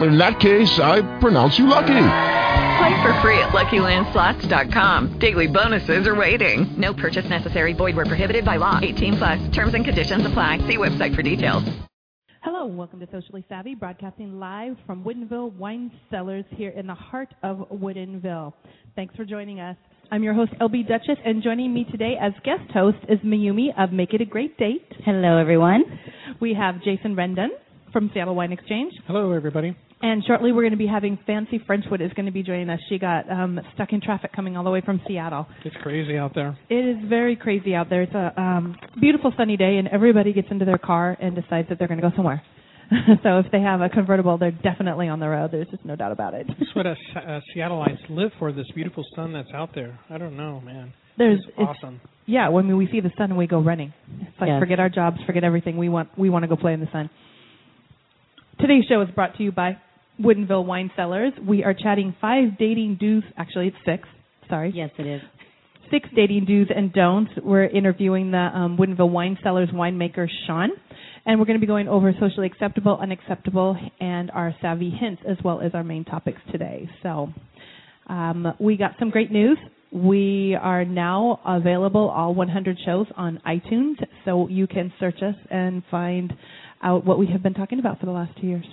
In that case, I pronounce you lucky. Play for free at LuckyLandSlots.com. Daily bonuses are waiting. No purchase necessary. Void where prohibited by law. 18 plus. Terms and conditions apply. See website for details. Hello, welcome to Socially Savvy, broadcasting live from Woodinville Wine Cellars here in the heart of Woodinville. Thanks for joining us. I'm your host, LB Dutchess, and joining me today as guest host is Mayumi of Make It a Great Date. Hello, everyone. We have Jason Rendon from Seattle Wine Exchange. Hello, everybody. And shortly we're going to be having Fancy Frenchwood is going to be joining us. She got um, stuck in traffic coming all the way from Seattle. It's crazy out there. It is very crazy out there. It's a um, beautiful sunny day, and everybody gets into their car and decides that they're going to go somewhere. so if they have a convertible, they're definitely on the road. There's just no doubt about it. That's what us uh, Seattleites live for. This beautiful sun that's out there. I don't know, man. There's it's awesome. Yeah, when we see the sun, we go running. It's like Yes. forget our jobs, forget everything. We want we want to go play in the sun. Today's show is brought to you by Woodinville Wine Cellars. We are chatting five dating do's. Actually, it's six. Sorry. Yes, it is. Six dating do's and don'ts. We're interviewing the um, Woodinville Wine Cellars winemaker Sean, and we're going to be going over socially acceptable, unacceptable, and our savvy hints, as well as our main topics today. So, um, we got some great news. We are now available all 100 shows on iTunes, so you can search us and find out what we have been talking about for the last two years.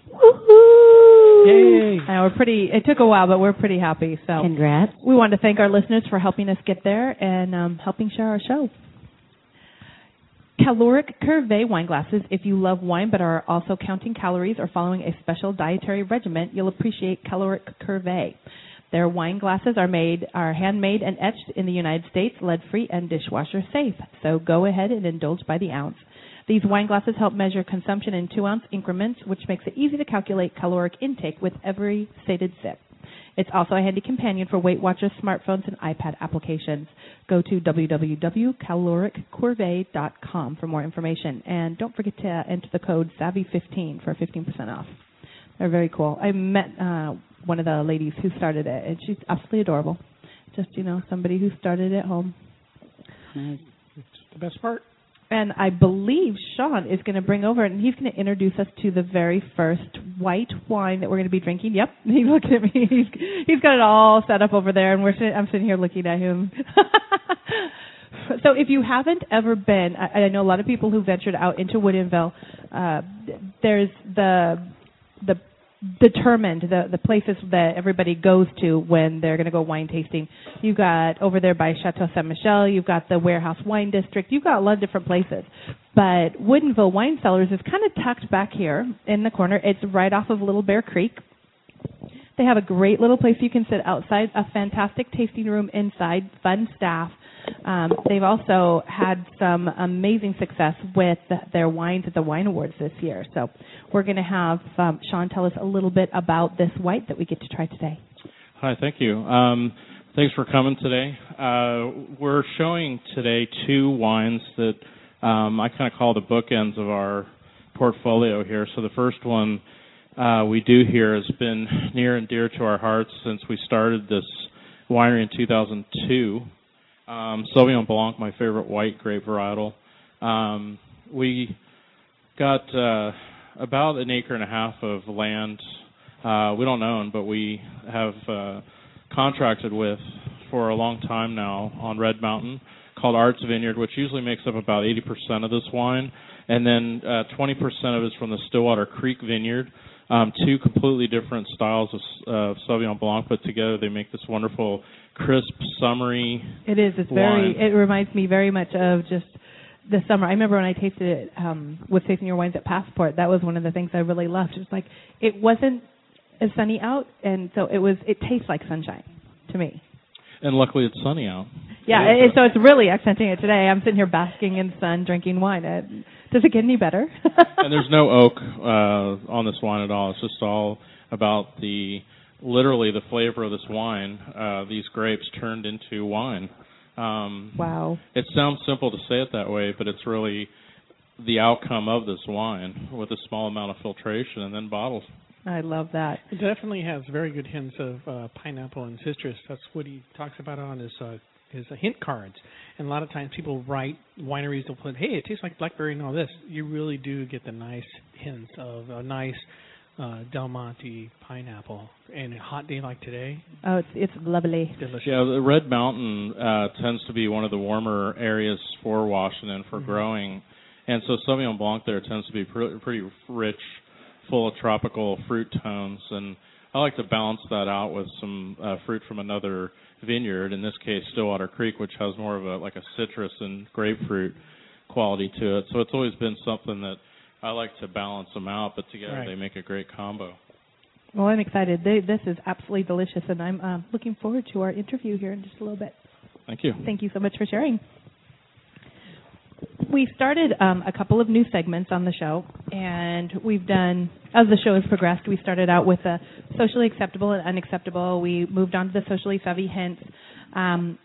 Yay! And we're pretty. It took a while, but we're pretty happy. So Congrats. we want to thank our listeners for helping us get there and um, helping share our show. Caloric Curve wine glasses. If you love wine but are also counting calories or following a special dietary regimen, you'll appreciate Caloric Curve. Their wine glasses are made are handmade and etched in the United States, lead-free and dishwasher safe. So go ahead and indulge by the ounce. These wine glasses help measure consumption in two-ounce increments, which makes it easy to calculate caloric intake with every stated sip. It's also a handy companion for Weight Watchers smartphones and iPad applications. Go to www.caloriccurve.com for more information. And don't forget to enter the code SAVVY15 for 15% off. They're very cool. I met uh, one of the ladies who started it, and she's absolutely adorable. Just, you know, somebody who started at home. Nice. It's the best part. And I believe Sean is going to bring over, and he's going to introduce us to the very first white wine that we're going to be drinking. Yep, he's looking at me. He's he's got it all set up over there, and we're sitting, I'm sitting here looking at him. so if you haven't ever been, I, I know a lot of people who ventured out into Woodinville. Uh, there's the the determined the the places that everybody goes to when they're going to go wine tasting. You've got over there by Chateau Saint Michelle. You've got the Warehouse Wine District. You've got a lot of different places. But Woodinville Wine Cellars is kind of tucked back here in the corner. It's right off of Little Bear Creek. They have a great little place you can sit outside, a fantastic tasting room inside, fun staff. Um, they've also had some amazing success with their wines at the Wine Awards this year. So we're going to have um, Sean tell us a little bit about this white that we get to try today. Hi, thank you. Um, thanks for coming today. Uh, we're showing today two wines that um, I kind of call the bookends of our portfolio here. So the first one uh, we do here has been near and dear to our hearts since we started this winery in 2002. Um, Sauvignon Blanc, my favorite white grape varietal. Um, we got uh, about an acre and a half of land. Uh, we don't own, but we have uh, contracted with for a long time now on Red Mountain called Artz Vineyard, which usually makes up about 80% of this wine, and then uh, 20% of it is from the Stillwater Creek Vineyard. Um, two completely different styles of uh, Sauvignon Blanc put together. They make this wonderful, crisp, summery. It is. It's very. It reminds me very much of just the summer. I remember when I tasted it um, with tasting your wines at Passport. That was one of the things I really loved. It was like it wasn't as sunny out, and so it was. It tastes like sunshine to me. And luckily, it's sunny out. Yeah, it, so it's really accenting it today. I'm sitting here basking in the sun, drinking wine. It, does it get any better? and there's no oak uh, on this wine at all. It's just all about the literally the flavor of this wine. Uh, these grapes turned into wine. Um, wow. It sounds simple to say it that way, but it's really the outcome of this wine with a small amount of filtration and then bottles. I love that. It definitely has very good hints of uh, pineapple and citrus. That's what he talks about on his uh, his uh, hint cards. And a lot of times people write wineries will put, "Hey, it tastes like blackberry and all this." You really do get the nice hints of a nice uh, Del Monte pineapple. And a hot day like today, Oh, it's it's lovely. delicious. Yeah, the Red Mountain uh, tends to be one of the warmer areas for Washington for Mhm. growing, and so Sauvignon Blanc there tends to be pr- pretty rich, full of tropical fruit tones, and I like to balance that out with some uh, fruit from another vineyard. In this case, Stillwater Creek, which has more of a like a citrus and grapefruit quality to it. So it's always been something that I like to balance them out, but together Right. they make a great combo. Well, I'm excited. They, this is absolutely delicious, and I'm uh, looking forward to our interview here in just a little bit. Thank you. Thank you so much for sharing. We started um, a couple of new segments on the show, and we've done, as the show has progressed, we started out with the socially acceptable and unacceptable. We moved on to the socially savvy hints. Um,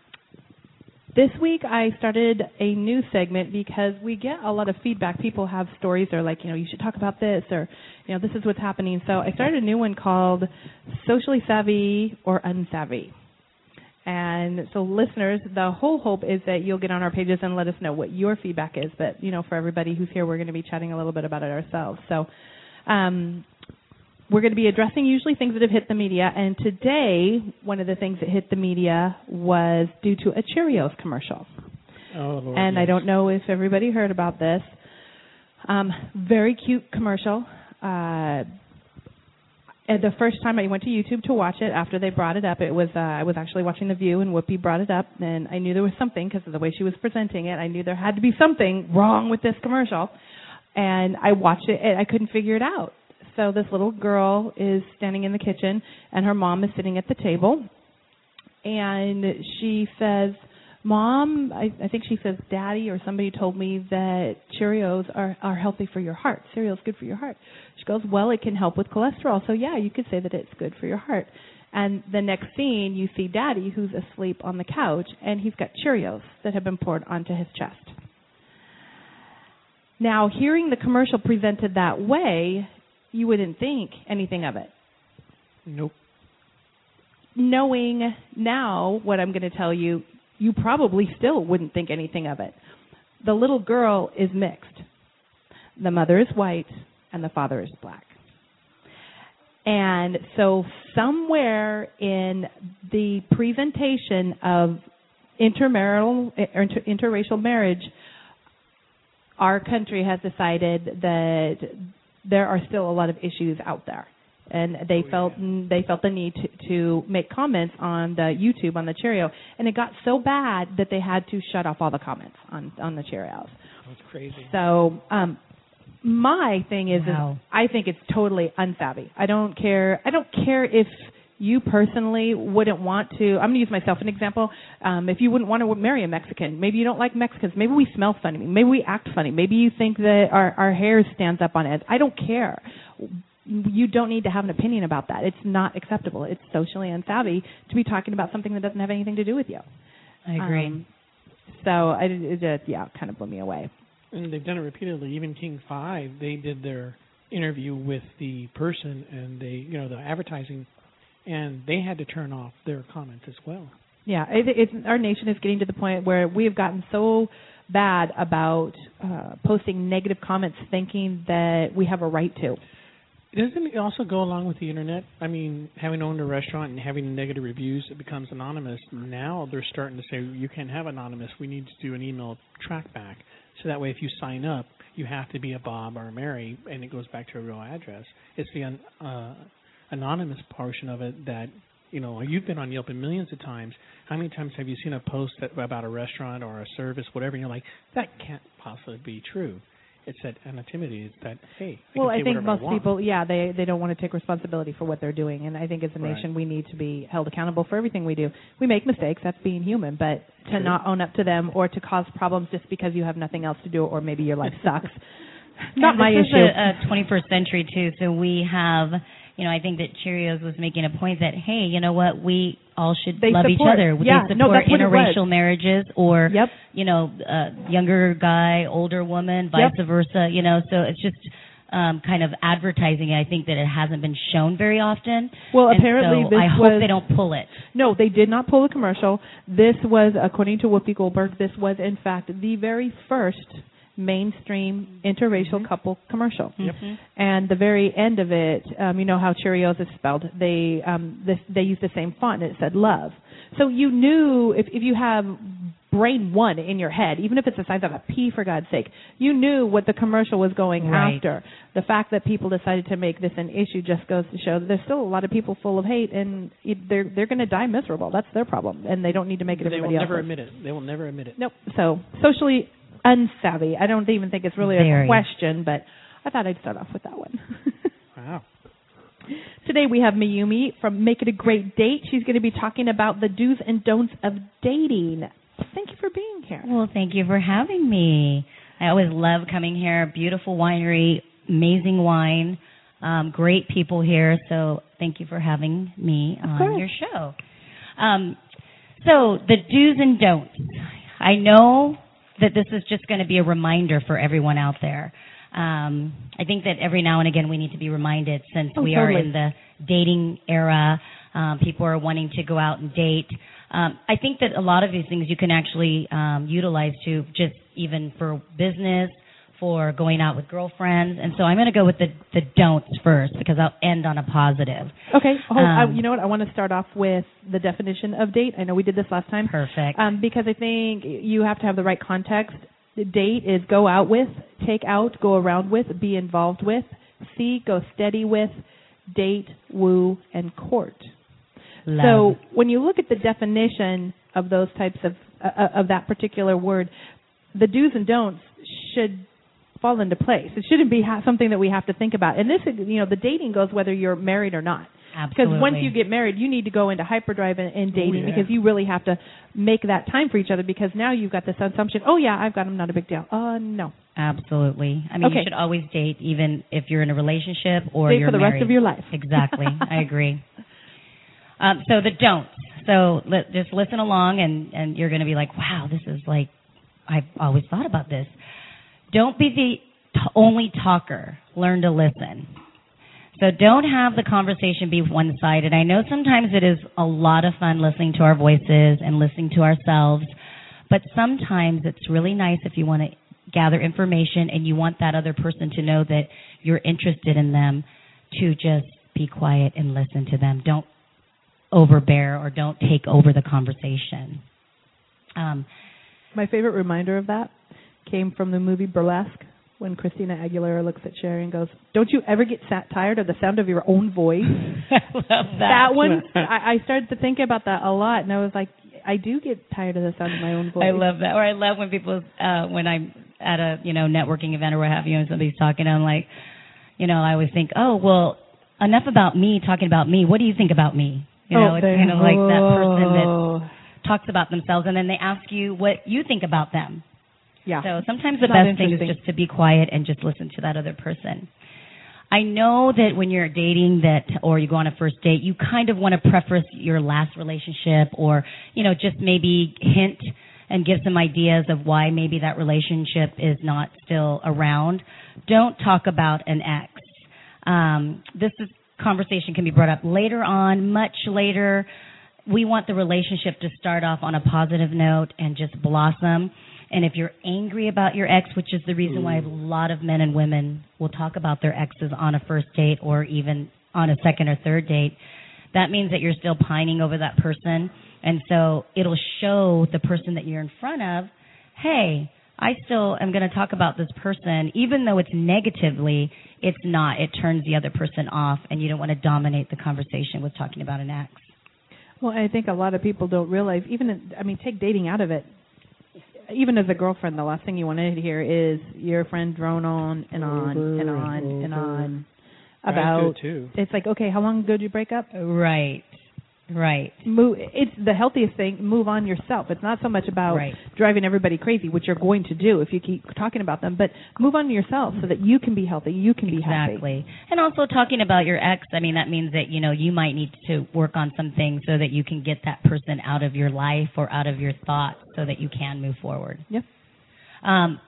this week I started a new segment because we get a lot of feedback. People have stories. They're like, you know, you should talk about this, or you know, this is what's happening. So I started a new one called Socially Savvy or Unsavvy. And so, listeners, the whole hope is that you'll get on our pages and let us know what your feedback is. But you know, for everybody who's here, we're going to be chatting a little bit about it ourselves. So, um, we're going to be addressing usually things that have hit the media. And today, one of the things that hit the media was due to a Cheerios commercial. Oh, Lord, and I don't know if everybody heard about this. Um, very cute commercial. Uh, the first time I went to YouTube to watch it after they brought it up, it was uh, I was actually watching The View and Whoopi brought it up, and I knew there was something because of the way she was presenting it. I knew there had to be something wrong with this commercial, and I watched it and I couldn't figure it out. So this little girl is standing in the kitchen, and her mom is sitting at the table, and she says, "Mom, I, I think she says, Daddy, or somebody told me that Cheerios are are healthy for your heart. Cereal's good for your heart." She goes, "Well, it can help with cholesterol, so yeah, you could say that it's good for your heart." And the next scene, you see Daddy, who's asleep on the couch, and he's got Cheerios that have been poured onto his chest. Now, hearing the commercial presented that way, you wouldn't think anything of it Nope. knowing now what I'm going to tell you, you probably still wouldn't think anything of it. The little girl is mixed. The mother is white and the father is black. And so somewhere in the presentation of intermarital inter, interracial marriage, our country has decided that there are still a lot of issues out there and they felt they felt the need to, to make comments on the YouTube on the Cheerio, and it got so bad that they had to shut off all the comments on on the Cheerios. That's crazy. So um, my thing is, Wow. is I think it's totally unsavvy. I don't care. I don't care if you personally wouldn't want to. I'm going to use myself an example. Um, if you wouldn't want to marry a Mexican, maybe you don't like Mexicans. Maybe we smell funny. Maybe we act funny. Maybe you think that our our hair stands up on end. I don't care. You don't need to have an opinion about that. It's not acceptable. It's socially unsavvy to be talking about something that doesn't have anything to do with you. I agree. Um, so I it just yeah, it kind of blew me away. And they've done it repeatedly. Even King Five, they did their interview with the person and they, you know, the advertising, and they had to turn off their comments as well. Yeah, it, it's our nation is getting to the point where we have gotten so bad about uh, posting negative comments, thinking that we have a right to. Doesn't it also go along with the internet? I mean, having owned a restaurant and having negative reviews, it becomes anonymous. Now they're starting to say you can't have anonymous. We need to do an email track back, so that way if you sign up, you have to be a Bob or a Mary, and it goes back to a real address. It's the un, uh, anonymous portion of it that you know. You've been on Yelp millions of times. How many times have you seen a post that, about a restaurant or a service, whatever, and you're like, that can't possibly be true. It's that anonymity. It's that hey. I well, can I think most want. people, yeah, they they don't want to take responsibility for what they're doing, and I think as a Right. nation we need to be held accountable for everything we do. We make mistakes, that's being human, but to True. not own up to them or to cause problems just because you have nothing else to do, or maybe your life sucks. not And my this issue. is a, a 21st century too, so we have you know, I think that Cheerios was making a point that hey, you know what, we all should They love each other. yeah, they support that's what it was. interracial marriages, or Yep. you know, uh, younger guy, older woman, vice versa. You know, so it's just. Um, kind of advertising. I think that it hasn't been shown very often. Well, And apparently so this I hope was- they don't pull it. No, they did not pull a commercial. This was, according to Whoopi Goldberg, this was in fact the very first mainstream interracial couple commercial. Yep. And the very end of it, um, you know how Cheerios is spelled. They um, this, they used the same font. and It said love. So you knew if if you have brain one in your head, even if it's the size of a pea, for God's sake, you knew what the commercial was going Right. after. The fact that people decided to make this an issue just goes to show that there's still a lot of people full of hate, and it- they're they're going to die miserable. That's their problem, and they don't need to make it They will never else's. admit it. They will never admit it. Nope. So socially unsavvy. I don't even think it's really a question, but I thought I'd start off with that one. Wow. Today we have Mayumi from Make It a Great Date. She's going to be talking about the do's and don'ts of dating. Thank you for being here. Well, thank you for having me. I always love coming here. Beautiful winery, amazing wine, um, great people here. So thank you for having me on your show. Um, so the do's and don'ts. I know that this is just going to be a reminder for everyone out there. Um, I think that every now and again we need to be reminded since Oh, we are in the dating era. Um, people are wanting to go out and date. Um, I think that a lot of these things you can actually um, utilize to just even for business, for going out with girlfriends. And so I'm going to go with the the don'ts first because I'll end on a positive. Okay. Oh, I, Um, you know what? I want to start off with the definition of date. I know we did this last time. Perfect. Um, because I think you have to have the right context. The date is go out with, take out, go around with, be involved with, see, go steady with, date, woo, and court. Love. So when you look at the definition of those types of uh, of that particular word, the do's and don'ts should fall into place. It shouldn't be ha- something that we have to think about. And this, you know, the dating goes whether you're married or not. Absolutely. Because once you get married, you need to go into hyperdrive and, and dating yeah. because you really have to make that time for each other. Because now you've got this assumption, oh yeah, I've got him, not a big deal. Uh, no, Absolutely. I mean, Okay. you should always date, even if you're in a relationship or Date you're for the rest of your life. Exactly. I agree. Um, so the don'ts. So li- just listen along, and and you're going to be like, wow, this is like, I've always thought about this. Don't be the t- only talker. Learn to listen. So don't have the conversation be one-sided. I know sometimes it is a lot of fun listening to our voices and listening to ourselves, but sometimes it's really nice if you want to gather information and you want that other person to know that you're interested in them to just be quiet and listen to them. Don't overbear or don't take over the conversation. Um, My favorite reminder of that came from the movie Burlesque when Christina Aguilera looks at Sherry and goes, "Don't you ever get sat tired of the sound of your own voice?" I love that. that one, I, I started to think about that a lot, and I was like, I do get tired of the sound of my own voice. I love that. Or I love when people, uh, when I'm at a, you know, networking event or what have you, and somebody's talking, and I'm like, you know, I always think, oh, well, enough about me talking about me. What do you think about me? You know, Oh, it's kind of like that person that oh. talks about themselves, and then they ask you what you think about them. Yeah. So sometimes the best thing is just to be quiet and just listen to that other person. I know that when you're dating that or you go on a first date, you kind of want to preface your last relationship or, you know, just maybe hint and give some ideas of why maybe that relationship is not still around. Don't talk about an ex. Um, this is conversation can be brought up later on, much later. We want the relationship to start off on a positive note and just blossom. And if you're angry about your ex, which is the reason why a lot of men and women will talk about their exes on a first date or even on a second or third date, that means that you're still pining over that person. And so it'll show the person that you're in front of, hey, I still am going to talk about this person, even though it's negatively, it's not. It turns the other person off, and you don't want to dominate the conversation with talking about an ex. Well, I think a lot of people don't realize, even, in, I mean, take dating out of it. Even as a girlfriend, the last thing you want to hear is your friend drone on and on and on and and over. on I do about. too. It's like, okay, how long ago did you break up? Right. Right. Move. It's the healthiest thing. Move on yourself. It's not so much about Right. driving everybody crazy, which you're going to do if you keep talking about them, but move on yourself so that you can be healthy. You can be happy. Exactly. And also talking about your ex, I mean, that means that, you know, you might need to work on some things so that you can get that person out of your life or out of your thoughts so that you can move forward. Yep. Um,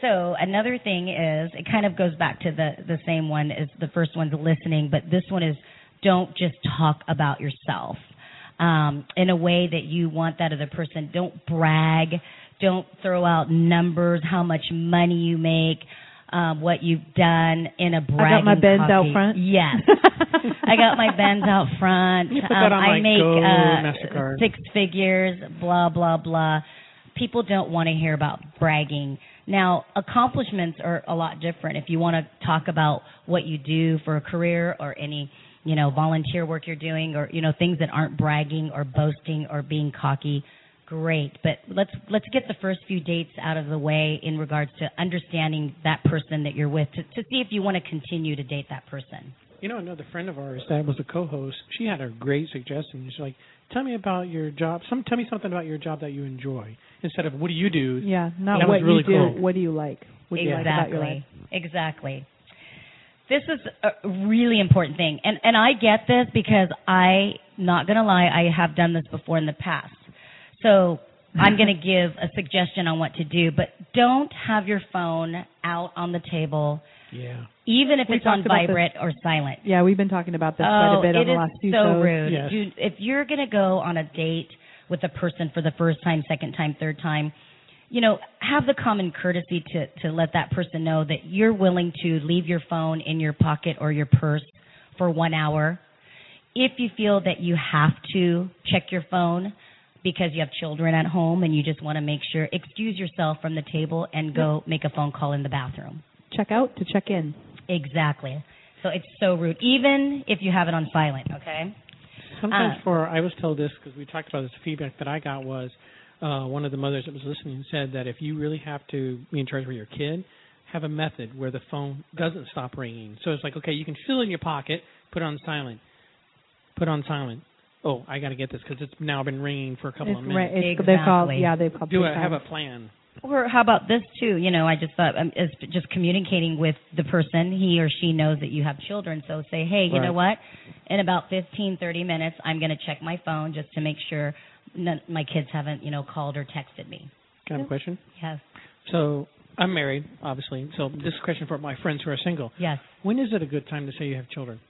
so another thing is, it kind of goes back to the, the same one as the first one's listening, but this one is don't just talk about yourself um, in a way that you want that other person. Don't brag. Don't throw out numbers, how much money you make, um, what you've done in a bragging I got my Benz out front. Yes, I got my Benz out front. You put that Um, I make Go uh, six figures. Blah blah blah. People don't want to hear about bragging. Now, accomplishments are a lot different. If you want to talk about what you do for a career or any, you know, volunteer work you're doing or, you know, things that aren't bragging or boasting or being cocky, great. But let's let's get the first few dates out of the way in regards to understanding that person that you're with to, to see if you want to continue to date that person. You know, another friend of ours that was a co-host. She had a great suggestion. She's like, "Tell me about your job. Some tell me something about your job that you enjoy instead of what do you do." Yeah. Not That what was really you do. cool. What do you like? What do you like about your life? Exactly. This is a really important thing. And and I get this because I not going to lie, I have done this before in the past. So, I'm mm-hmm. going to give a suggestion on what to do, but don't have your phone out on the table Yeah. even if We it's on talked this- vibrate or silent. Yeah, we've been talking about this oh, quite a oh, bit on the last few so shows. rude. Yes. Dude, if you're going to go on a date with a person for the first time, second time, third time, you know, have the common courtesy to to let that person know that you're willing to leave your phone in your pocket or your purse for 1 hour. If you feel that you have to check your phone because you have children at home and you just want to make sure excuse yourself from the table and go make a phone call in the bathroom. Check out to check in. Exactly. So it's so rude, even if you have it on silent. Okay. Sometimes Uh, for I was told this because we talked about this. Feedback that I got was uh, one of the mothers that was listening said that if you really have to be in charge of your kid, have a method where the phone doesn't stop ringing. So it's like okay, you can feel it in your pocket, put it on silent, put on silent. Oh, I got to get this because it's now been ringing for a couple It's of right. minutes. It's, They've called. Exactly. Yeah, they've called. Do three it. Have a plan. Or how about this too? You know, I just thought um, is just communicating with the person. He or she knows that you have children, so say, hey, you know what? In about fifteen, thirty minutes, I'm going to check my phone just to make sure none, my kids haven't, you know, called or texted me. Can I have a question? Yes. So I'm married, obviously. So this is a question for my friends who are single. Yes. When is it a good time to say you have children?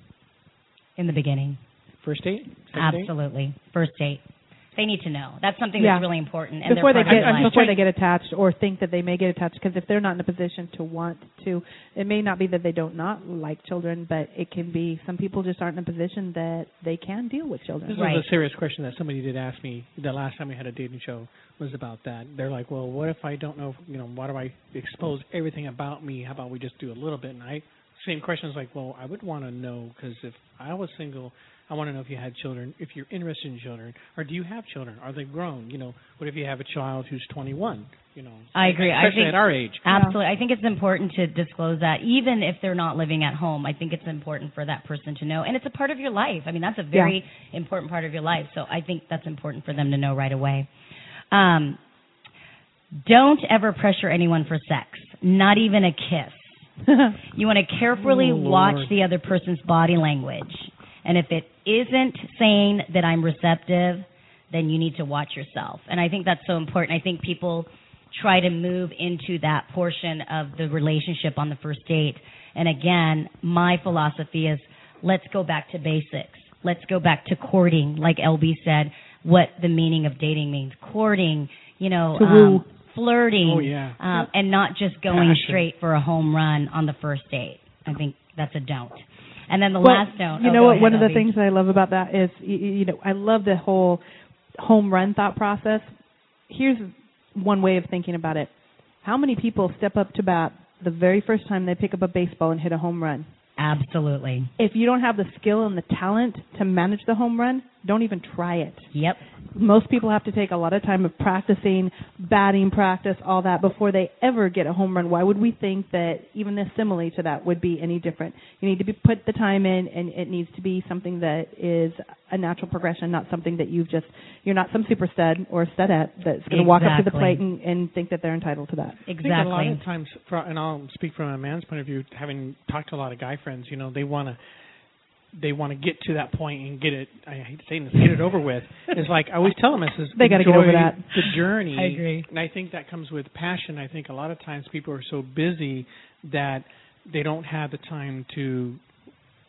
In the beginning. First date? Second date? Absolutely. First date. They need to know. That's something Yeah. that's really important. And before they they're part get of your life. before they get attached or think that they may get attached because if they're not in a position to want to it may not be that they don't not like children but it can be some people just aren't in a position that they can deal with children This Right. was a serious question that somebody did ask me the last time we had a dating show was about that. They're like, well, what if I don't know, you know, why do I expose everything about me? How about we just do a little bit? And I, same question is like, well, I would want to know because if I was single, I want to know if you had children, if you're interested in children, or do you have children? Are they grown? You know, what if you have a child who's 21? You know, I agree. I think at our age. Absolutely. I think it's important to disclose that even if they're not living at home. I think it's important for that person to know. And it's a part of your life. I mean, that's a very important part of your life. So I think that's important for them to know right away. Um, don't ever pressure anyone for sex, not even a kiss. You want to carefully Oh, watch the other person's body language. And if it isn't saying that I'm receptive, then you need to watch yourself. And I think that's so important. I think people try to move into that portion of the relationship on the first date. And again, my philosophy is let's go back to basics. Let's go back to courting, like LB said, what the meaning of dating means. Courting, you know, um, flirting, Oh, yeah. um, and not just going Passion. straight for a home run on the first date. I think that's a don't. And then the Well, last don't. You oh, know what? ahead, One of the LB. things that I love about that is, you know, I love the whole home run thought process. Here's one way of thinking about it. How many people step up to bat the very first time they pick up a baseball and hit a home run? Absolutely. If you don't have the skill and the talent to manage the home run, don't even try it. Yep. most people have to take a lot of time of practicing batting practice all that before they ever get a home run why would we think that even this simile to that would be any different you need to be put the time in and it needs to be something that is a natural progression not something that you've just you're not some super stud or studette that's going to walk up to the plate and, and think that they're entitled to that I think a lot Exactly. of times, for, and I'll speak from a man's point of view, having talked to a lot of guy friends, you know, they want to they want to get to that point and get it. I hate to say this, get it over with. It's like I always tell them, I says, They gotta get over that. The journey. I agree. And I think that comes with passion. I think a lot of times people are so busy that they don't have the time to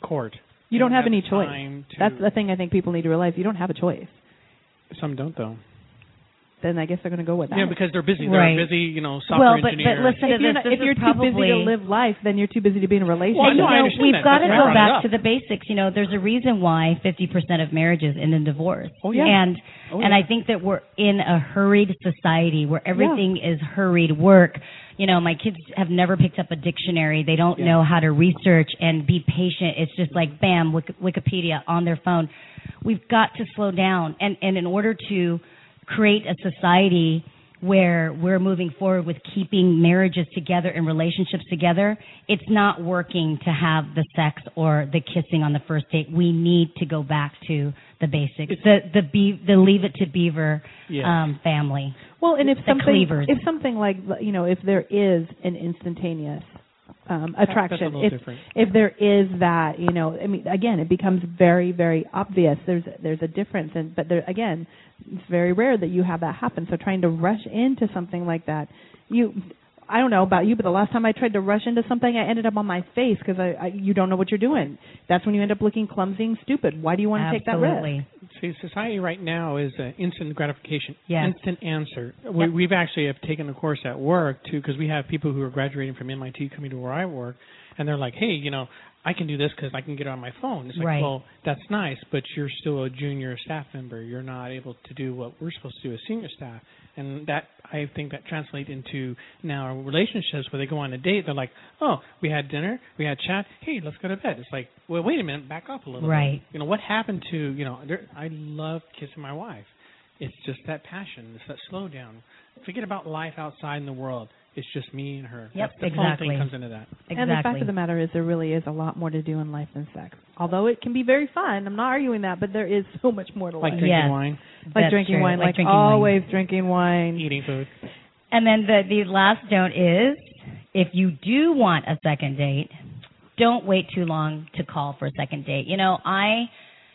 court. you don't They have any choice that's the thing i think people need to realize you don't have a choice Some don't though. Then i guess they're going to go with that Yeah, because they're busy. They're Right. busy, you know, software well, but engineer. but listen if to you're, this. not, this if you're is too busy to live life, then you're too busy to be in a relationship. Well, you no, I know, understand we've that. got to go why I brought it back to the basics. You know, there's a reason why 50% of marriages end in divorce. Oh, yeah. And Oh, yeah. and. I think that we're in a hurried society where everything is hurried work. You know, my kids have never picked up a dictionary. They don't Yeah. know how to research and be patient. It's just like bam, Wik- Wikipedia on their phone. We've got to slow down and and in order to create a society where we're moving forward with keeping marriages together and relationships together, it's not working to have the sex or the kissing on the first date. We need to go back to the basics. It's- the the be, the leave it to beaver Yes. um family. Well, and if The something, cleavers. if something like you know, if there is an instantaneous um, attraction, if different. if there is that, you know, I mean, again, it becomes very, very obvious. There's there's a difference, and but there again, it's very rare that you have that happen. So trying to rush into something like that, you. I don't know about you, but the last time I tried to rush into something, I ended up on my face because I, I you don't know what you're doing. That's when you end up looking clumsy and stupid. Why do you want to take that risk? Absolutely. See, society right now is uh, instant gratification, Yes. instant answer. We, Yep. we've actually have taken a course at work too, because we have people who are graduating from MIT coming to where I work, and they're like, "Hey, you know, I can do this because I can get it on my phone." It's like, Right. well, that's nice, but you're still a junior staff member. You're not able to do what we're supposed to do as senior staff, and that I think that translates into now relationships where they go on a date. They're like, "Oh, we had dinner, we had chat. Hey, let's go to bed." It's like, well, wait a minute, back up a little bit. Right. You know what happened to you know? There, I love kissing my wife. It's just that passion. It's that slow down. Forget about life outside in the world. It's just me and her. Yep, That's the phone exactly. thing comes into that. Exactly. And the fact of the matter is, there really is a lot more to do in life than sex. Although it can be very fun, I'm not arguing that, but there is so much more to Like life. drinking Yes. wine, like That's drinking true. wine, Like like, drinking wine. always drinking wine. eating food. And then the the last note is if you do want a second date, don't wait too long to call for a second date. You know, I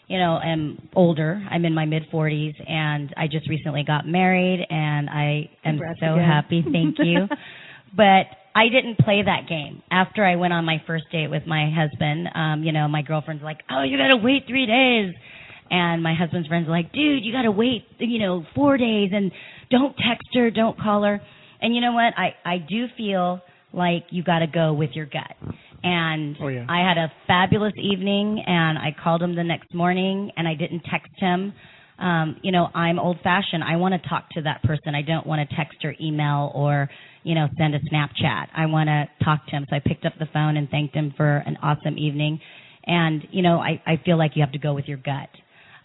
you know, am older. I'm in my mid 40s and I just recently got married and I am Congrats so again. happy. Thank you. but I didn't play that game. After I went on my first date with my husband, um, you know, my girlfriend's like, "Oh, you got to wait 3 days." And my husband's friends are like, "Dude, you got to wait, you know, 4 days and don't text her, don't call her." And you know what? I I do feel like you got to go with your gut. And Oh, yeah. I had a fabulous evening and I called him the next morning and I didn't text him. Um, you know, I'm old fashioned. I want to talk to that person. I don't want to text or email or, you know, send a Snapchat. I want to talk to him. So I picked up the phone and thanked him for an awesome evening. And, you know, I, I feel like you have to go with your gut.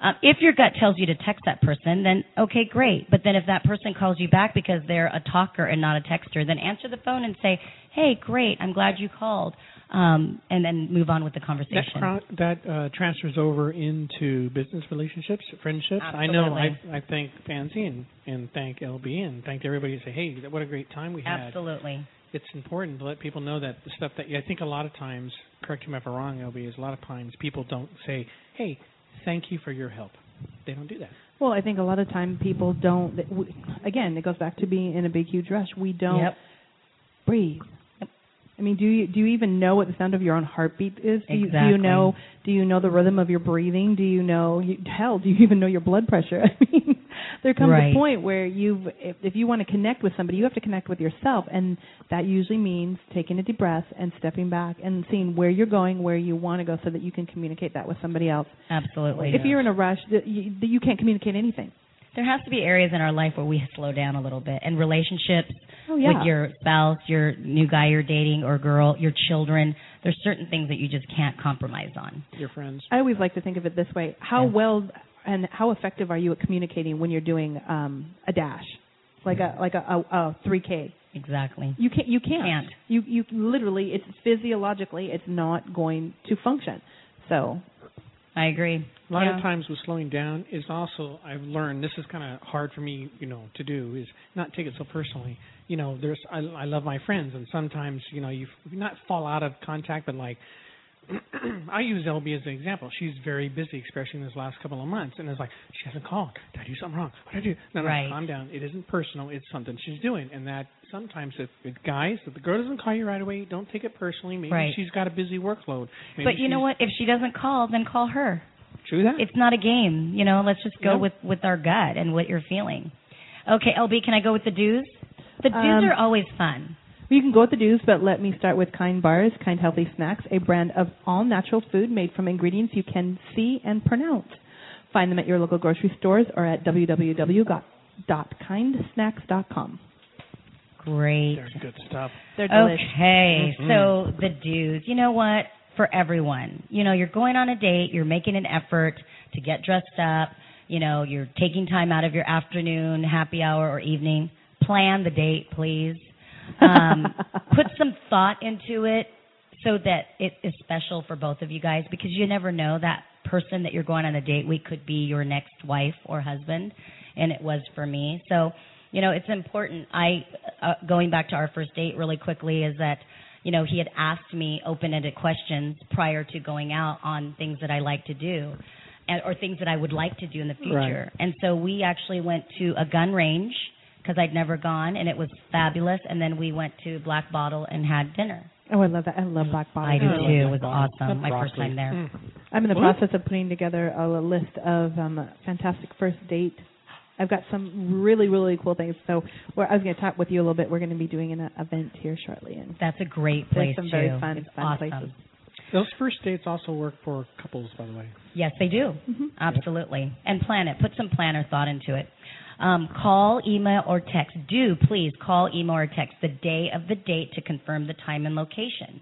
Um, if your gut tells you to text that person, then okay, great. But then if that person calls you back because they're a talker and not a texter, then answer the phone and say, "Hey, great, I'm glad you called," um, and then move on with the That conversation. cro- that uh, transfers over into business relationships, friendships. I know. I Absolutely. I thank Fancy and and thank LB and thank everybody. and Say, hey, what a great time we had. Absolutely. It's important to let people know that the stuff that I think a lot of times, correct me if I'm wrong, LB, is a lot of times people don't say, hey, thank you for your help. They don't do that. Well, I think a lot of time people don't. Again, it goes back to being in a big, huge rush. We don't Yep. breathe. I mean, do you do you even know what the sound of your own heartbeat is? Do you, do you know do you know the rhythm of your breathing? Do you know you, hell? Do you even know your blood pressure? I mean, there comes Right. a point where you've if, if you want to connect with somebody, you have to connect with yourself, and that usually means taking a deep breath and stepping back and seeing where you're going, where you want to go, so that you can communicate that with somebody else. Absolutely. If you're in a rush, you, you can't communicate anything. There has to be areas in our life where we slow down a little bit, and relationships Oh yeah. with your spouse, your new guy you're dating or girl, your children. There's certain things that you just can't compromise on. Your friends. I always like to think of it this way: How Yeah. well and how effective are you at communicating when you're doing um, a dash, like a like a, a, a 3K? Exactly. You can't. You can't. Can't. You you literally. It's physiologically. It's not going to function. So I agree. A lot Yeah. of times with slowing down is also I've learned this is kind of hard for me, you know, to do is not take it so personally. You know, there's I, I love my friends, and sometimes you know you not fall out of contact, but like I use LB as an example. She's very busy, especially in this last couple of months, and it's like she hasn't called. Did I do something wrong? What did I do? No, no, Right. calm down. It isn't personal. It's something she's doing, and that sometimes if, if guys, if the girl doesn't call you right away, don't take it personally. Maybe Right. she's got a busy workload. Maybe But you know what? If she doesn't call, then call her. True that. It's not a game. You know, let's just go Yeah. with with our gut and what you're feeling. Okay, LB, can I go with the do's? The do's Um, are always fun. You can go with the do's, but let me start with Kind Bars, Kind Healthy Snacks, a brand of all natural food made from ingredients you can see and pronounce. Find them at your local grocery stores or at www.kindsnacks.com. Great. They're good stuff. They're delicious. Okay, Mhm. so the dues. You know what? For everyone, you know, you're going on a date, you're making an effort to get dressed up, you know, you're taking time out of your afternoon, happy hour, or evening. Plan the date, please. Um, put some thought into it so that it is special for both of you guys because you never know that person that you're going on a date with could be your next wife or husband, and it was for me. So, you know, it's important. I uh, going back to our first date really quickly is that you know he had asked me open-ended questions prior to going out on things that I like to do. And, or things that I would like to do in the future. Right. And so we actually went to a gun range because I'd never gone, and it was fabulous. And then we went to Black Bottle and had dinner. Oh, I love that. I love Black Bottle. I do too. It was awesome. My first time there. Mm. I'm in the process of putting together a, a list of um, fantastic first date. I've got some really, really cool things. So we're, I was going to talk with you a little bit. We're going to be doing an event here shortly, and That's a great place some too. very fun- it's fun awesome. places. Those first dates also work for couples, by the way. Yes, they do. Mhm. Absolutely. And plan it. Put some planner thought into it. Um, call, email, or text. Do please call, email, or text the day of the date to confirm the time and location.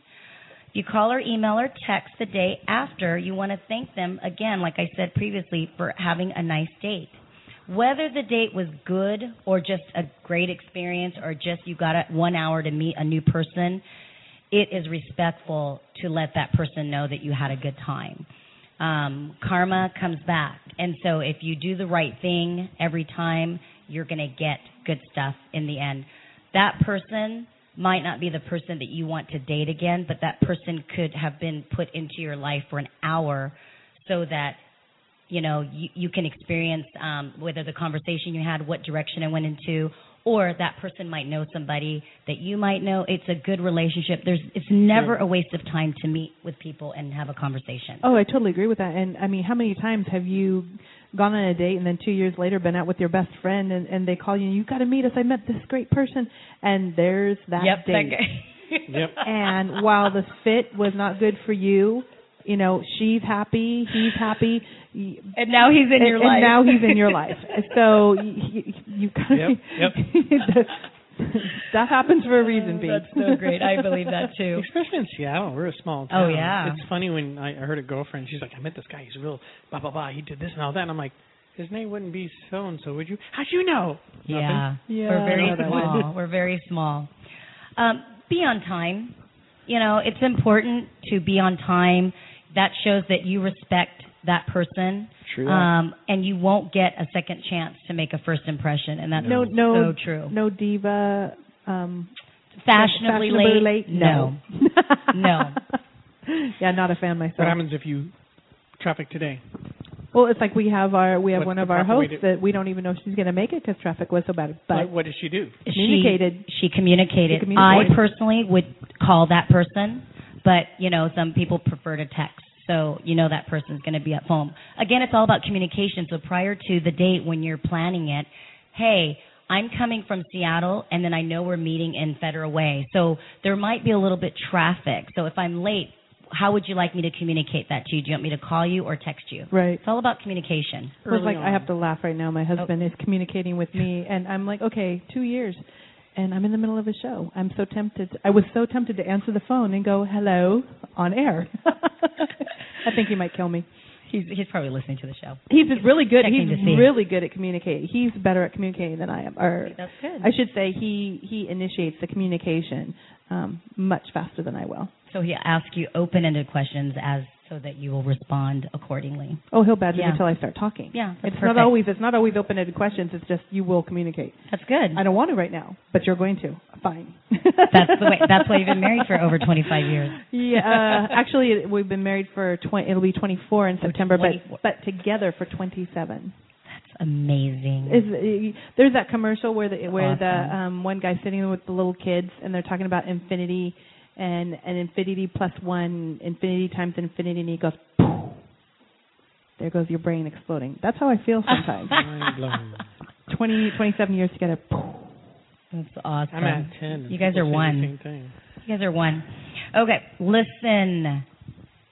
If you call or email or text the day after, you want to thank them again, like I said previously, for having a nice date. Whether the date was good or just a great experience or just you got a, one hour to meet a new person, it is respectful to let that person know that you had a good time. Um, karma comes back. And so if you do the right thing every time, you're going to get good stuff in the end. That person might not be the person that you want to date again, but that person could have been put into your life for an hour so that you know you, you can experience um, whether the conversation you had, what direction it went into, or that person might know somebody that you might know. It's a good relationship. There's it's never a waste of time to meet with people and have a conversation. Oh, I totally agree with that. And I mean, how many times have you gone on a date and then two years later been out with your best friend and, and they call you and you got to meet us. I met this great person, and there's that yep, date. that guy. Yep. and while the fit was not good for you, you know, she's happy, he's happy. Y- and now he's in and, your and life. now he's in your life. So you, you, you kind Yep, of stuff happens for a reason, Pete. That's so great. I believe that too. Especially in Seattle, we're a small town. Oh, yeah. It's funny when I I heard a girlfriend. She's like, I met this guy. He's real blah blah blah. He did this and all that. And I'm like, his name wouldn't be so and so, would you? How'd you know? Yeah, Yeah, we're very I know that small. We're very small. Um, be on time. You know, it's important to be on time. That shows that you respect that person. True. Um, and you won't get a second chance to make a first impression, and that's No, no, so true. no diva. Um, Fashionably, fashionably late? No, No. yeah, not a fan myself. what happens if you traffic today? Well, it's like we have our we have What's one of our hosts to- that we don't even know if she's going to make it because traffic was so bad. But what, what does she do? Communicated. She, she communicated. She communicated. I personally would call that person, but you know, some people prefer to text. So you know that person's going to be at home. Again, it's all about communication. So prior to the date when you're planning it, hey, I'm coming from Seattle and then I know we're meeting in Federal Way. So there might be a little bit traffic. So if I'm late, how would you like me to communicate that to you? Do you want me to call you or text you? right. It's all about communication. It was Early like I have to laugh right now. My oh. husband is communicating with me, and I'm like, okay, two years, and I'm in the middle of a show. I'm so tempted. I was so tempted to answer the phone and go hello on air. I think he might kill me. He's he's probably listening to the show. He's really good. He's really good at communicating. He's better at communicating than I am. Or That's good. I should say he he initiates the communication um, much faster than I will. So he asks you open-ended questions as so that you will respond accordingly. Oh, he'll badger Yeah. me until I start talking. Yeah, it's perfect. not always it's not always open-ended questions. It's just you will communicate. That's good. I don't want to right now, but you're going to. Fine. That's the way. That's why you've been married for over 25 years. Yeah, uh, actually, we've been married for 20. It'll be 24 in September, 24. but but together for 27. That's amazing. Is uh, there's that commercial where the where the um one guy's sitting with the little kids and they're talking about infinity and and infinity plus one, infinity times infinity, and he goes, "Poof." there goes your brain exploding. That's how I feel sometimes. Mind blown. 20, 27 years together. poof. That's awesome. I'm at ten. You guys are one. You guys are one. Okay, listen.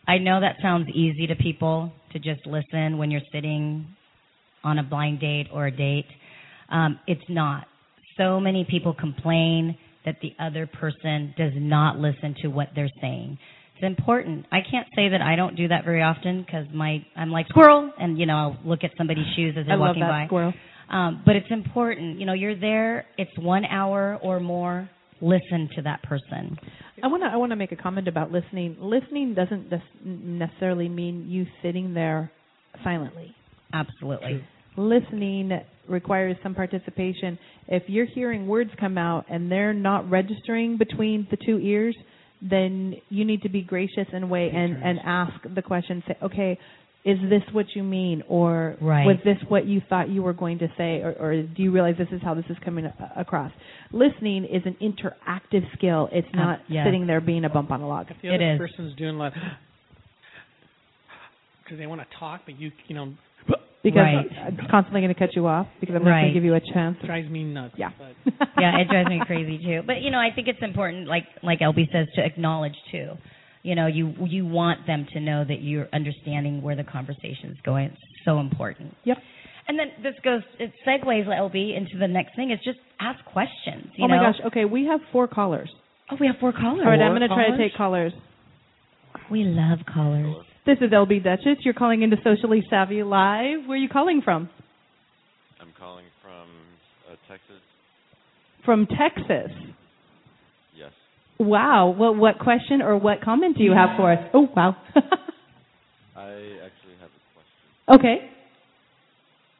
I know that sounds easy to people to just listen when you're sitting on a blind date or a date. Um, it's not. So many people complain that the other person does not listen to what they're saying. It's important. I can't say that I don't do that very often because my I'm like squirrel, and you know I'll look at somebody's shoes as they're I love walking that by. squirrel. Um, but it's important. You know, you're there. It's one hour or more. Listen to that person. I want to I want to make a comment about listening. Listening doesn't necessarily mean you sitting there silently. Absolutely. Listening requires some participation. If you're hearing words come out and they're not registering between the two ears, then you need to be gracious and wait and and ask the question. Say, okay. Is this what you mean, or Right. was this what you thought you were going to say, or, or do you realize this is how this is coming a- across? Listening is an interactive skill. It's Uh, not sitting there being a bump on a log. If the It other is. person's doing a lot because they want to talk, but you you know because Right. I'm constantly going to cut you off because I'm not going to give you a chance. drives me nuts. Yeah. But yeah, it drives me crazy too. But you know, I think it's important, like like LB says, to acknowledge too. You know, you you want them to know that you're understanding where the conversation is going. It's so important. Yep. And then this goes, it segues LB into the next thing. Is just ask questions. You oh my know? gosh. Okay, we have four callers. Oh, we have four callers. All right, I'm going to Four try to take callers. We love callers. This is LB Dutchess. You're calling into Socially Savvy Live. Where are you calling from? I'm calling from uh, Texas. From Texas. Yes. Wow. What what question or what comment do you have for us? Oh wow. I actually have a question. okay.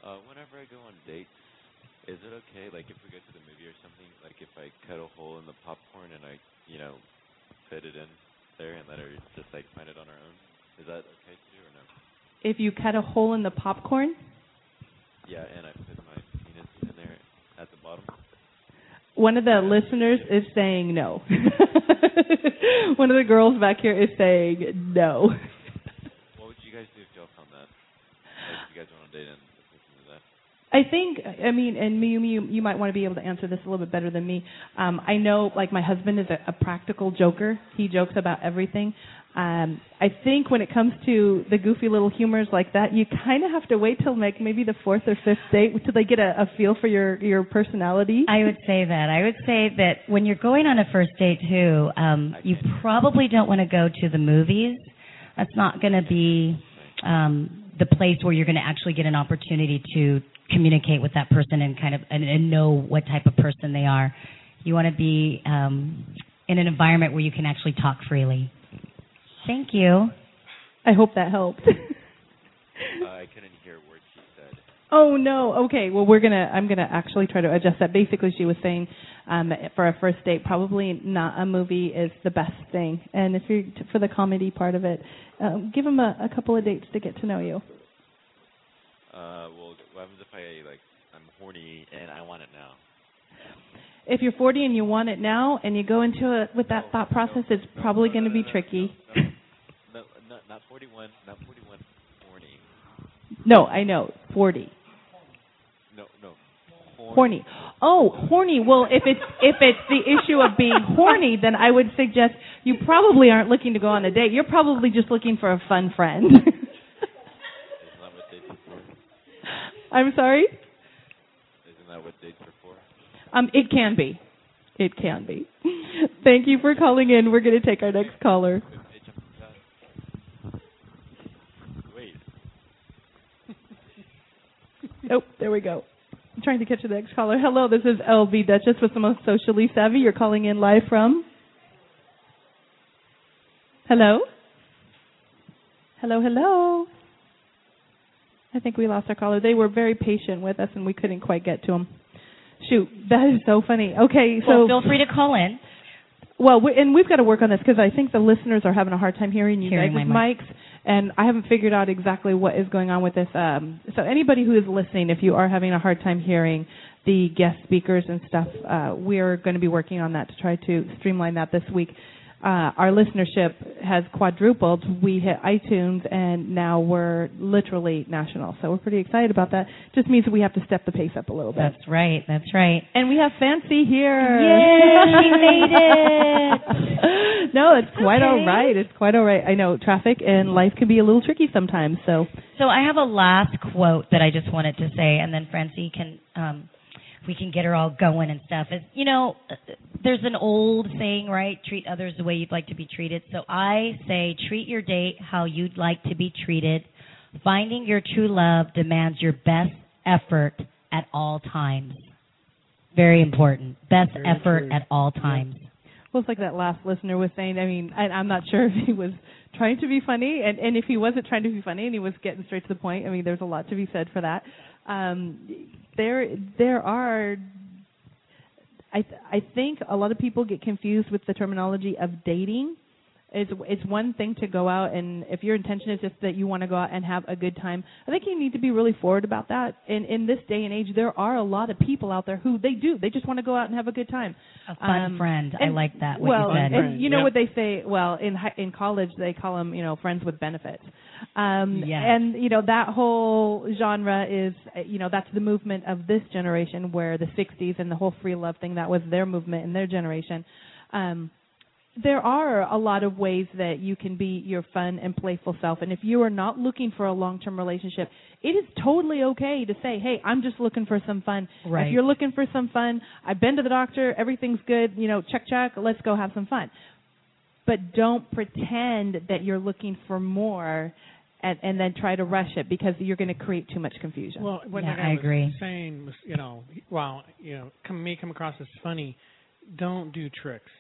Uh, whenever I go on dates, is it okay, like if we go to the movie or something, like if I cut a hole in the popcorn and I, you know, fit it in there and let her just like find it on her own? Is that okay to do or no? If you cut a hole in the popcorn, Yeah, and I put my penis in there at the bottom. one of the listeners is saying no. one of the girls back here is saying no. What would you guys do if y'all found that? Like you guys went on a date and to? I think, I mean, and you, you, you might want to be able to answer this a little bit better than me. Um, I know, like, my husband is a, a practical joker. He jokes about everything. Um, I think when it comes to the goofy little humors like that, you kind of have to wait till like maybe the fourth or fifth date till they get a, a feel for your your personality. I would say that. I would say that when you're going on a first date too, um, you probably don't want to go to the movies. That's not going to be um, the place where you're going to actually get an opportunity to communicate with that person and kind of and, and know what type of person they are. You want to be um, in an environment where you can actually talk freely. Thank you. I hope that helped. Uh, I couldn't hear a word she said. Oh no. Okay. Well, we're gonna. I'm gonna actually try to adjust that. Basically, she was saying, um, for a first date, probably not a movie is the best thing. And if you're t- for the comedy part of it, um, give them a, a couple of dates to get to know you. Uh, well, what happens if I like I'm horny and I want it now? If you're 40 and you want it now, and you go into it with that thought process, it's probably going to be tricky. No, no, not 41, not 41. Horny. No, I know. 40. No, no. Horny. Oh, horny. Well, if it's if it's the issue of being horny, then I would suggest you probably aren't looking to go on a date. You're probably just looking for a fun friend. Isn't that what dates are for? I'm sorry. Isn't that what dates are for? Um, it can be. It can be. Thank you for calling in. We're going to take our next caller. Bitch, I'm fat. Wait. Nope, there we go. I'm trying to catch the next caller. Hello, this is LB Dutchess with the most socially savvy. You're calling in live from? Hello? Hello, hello. I think we lost our caller. They were very patient with us and we couldn't quite get to them. Shoot, that is so funny. Okay, so well, feel free to call in. Well, we, and we've got to work on this because I think the listeners are having a hard time hearing you Hearing guys' my mic. And I haven't figured out exactly what is going on with this. Um, so anybody who is listening, if you are having a hard time hearing the guest speakers and stuff, uh, we're going to be working on that to try to streamline that this week. Uh, our listenership has quadrupled. We hit iTunes, and now we're literally national. So we're pretty excited about that. Just means that we have to step the pace up a little bit. That's right. That's right. And we have Fancy here. Yay, she made it. no, it's quite all Okay. right. It's quite all right. I know traffic and life can be a little tricky sometimes. So So I have a last quote that I just wanted to say, and then Francie can, um, we can get her all going and stuff. Is you know, there's an old saying, right? Treat others the way you'd like to be treated. So I say, treat your date how you'd like to be treated. Finding your true love demands your best effort at all times. Very important. Best Very effort true. at all times. well, it's like that last listener was saying. I mean, I, I'm not sure if he was trying to be funny, and and if he wasn't trying to be funny and he was getting straight to the point. I mean, there's a lot to be said for that. Um, there there are. I th- I think a lot of people get confused with the terminology of dating. It's it's one thing to go out and if your intention is just that you want to go out and have a good time. I think you need to be really forward about that. And in this day and age, there are a lot of people out there who they do. They just want to go out and have a good time. A fun Um, friend. I like that. What well, you said. and you know Yep. what they say? Well, in hi- in college they call them, you know, friends with benefits. Um Yes. and you know that whole genre is uh, you know that's the movement of this generation where the 60s and the whole free love thing that was their movement in their generation. Um there are a lot of ways that you can be your fun and playful self and if you are not looking for a long-term relationship it is totally okay to say hey i'm just looking for some fun Right. if you're looking for some fun i've been to the doctor everything's good you know check check let's go have some fun but don't pretend that you're looking for more and, and then try to rush it because you're going to create too much confusion Well, what Yeah, that guy I was agree. saying was, you know, while you know, come may come across as funny, don't do tricks.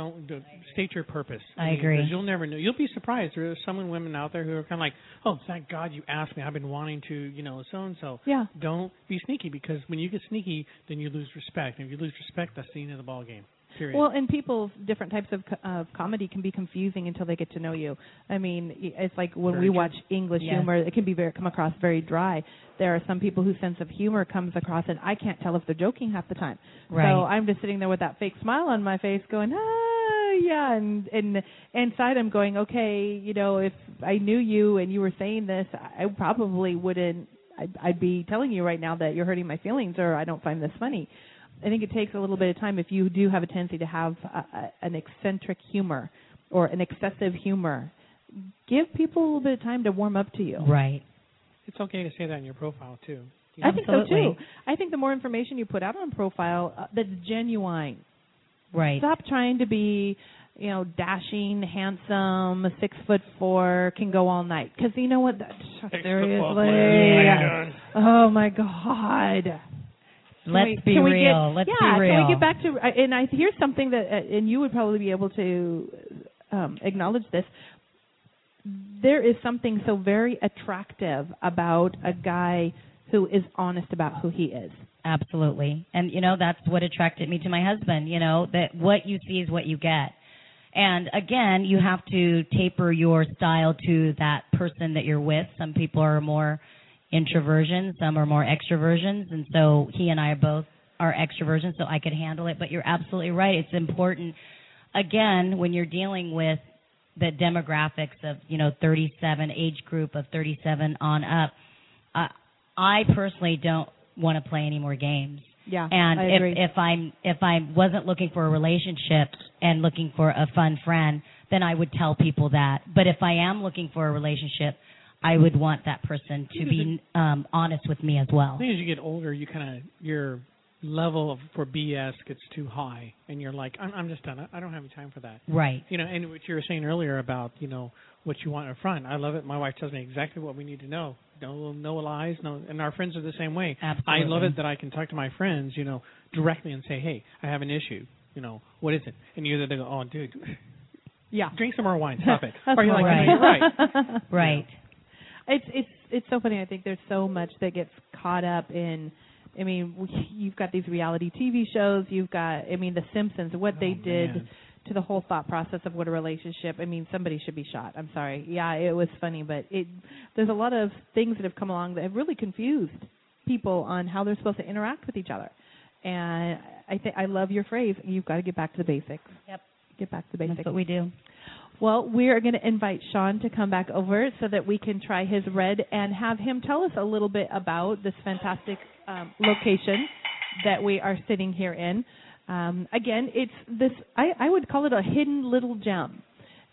Don't do, state your purpose. I mean, agree. 'cause You'll never know. You'll be surprised. There are some women out there who are kind of like, "Oh, thank God you asked me. I've been wanting to, you know, so and so." yeah Don't be sneaky because when you get sneaky, then you lose respect. And if you lose respect, that's the end of the ball game. Period. Well, and people's different types of, co- of comedy can be confusing until they get to know you. I mean, it's like when Very we true. watch English Yes. humor, it can be very come across very dry. There are some people whose sense of humor comes across, and I can't tell if they're joking half the time. Right. So I'm just sitting there with that fake smile on my face, going, ah, yeah, and and inside I'm going, okay, you know, if I knew you and you were saying this, I probably wouldn't. I'd, I'd be telling you right now that you're hurting my feelings, or I don't find this funny. I think it takes a little bit of time if you do have a tendency to have a, a, an eccentric humor or an excessive humor. Give people a little bit of time to warm up to you. Right. it's okay to say that in your profile too. You I know? think so too. I think the more information you put out on profile uh, that's genuine. Right. Stop trying to be, you know, dashing, handsome, six foot four, can go all night. Because you know what? That, seriously. Oh my God. Can Let's we- be can we real. Get, Let's yeah, be real. Can we get back to? And I here's something that, uh, and you would probably be able to um, acknowledge this. There is something so very attractive about a guy who is honest about who he is. Absolutely. And you know, that's what attracted me to my husband, you know, that what you see is what you get. And again, you have to taper your style to that person that you're with. Some people are more introversion, some are more extroversions, and so he and I both are extroversions, so I could handle it. But you're absolutely right. It's important again when you're dealing with the demographics of, you know, 37 age group of 37 on up. Uh, I personally don't want to play any more games. Yeah, And I if agree. if I'm if I wasn't looking for a relationship and looking for a fun friend, then I would tell people that. But if I am looking for a relationship, I would want that person to be um honest with me as well. I think as you get older, you kind of your level of, for BS gets too high, and you're like, I'm, I'm just done. I, I don't have any time for that. Right. You know, and what you were saying earlier about you know what you want up front. I love it. My wife tells me exactly what we need to know. No, no lies. No, and our friends are the same way. Absolutely. I love it that I can talk to my friends, you know, directly and say, hey, I have an issue. You know, what is it? And either they go, oh, dude, Yeah. drink some more wine. Stop it. Or you're like, right. no, you're right. Right. It's it's it's so funny. I think there's so much that gets caught up in. I mean, you've got these reality TV shows. You've got, I mean, The Simpsons. What oh, they Oh, did man. To the whole thought process of what a relationship. I mean, somebody should be shot. I'm sorry. Yeah, it was funny, but it there's a lot of things that have come along that have really confused people on how they're supposed to interact with each other. And I think I love your phrase. You've got to get back to the basics. Yep. Get back to the basics. That's what we do. Well, we are going to invite Sean to come back over so that we can try his red and have him tell us a little bit about this fantastic um, location that we are sitting here in. Um, again, it's this. I, I would call it a hidden little gem.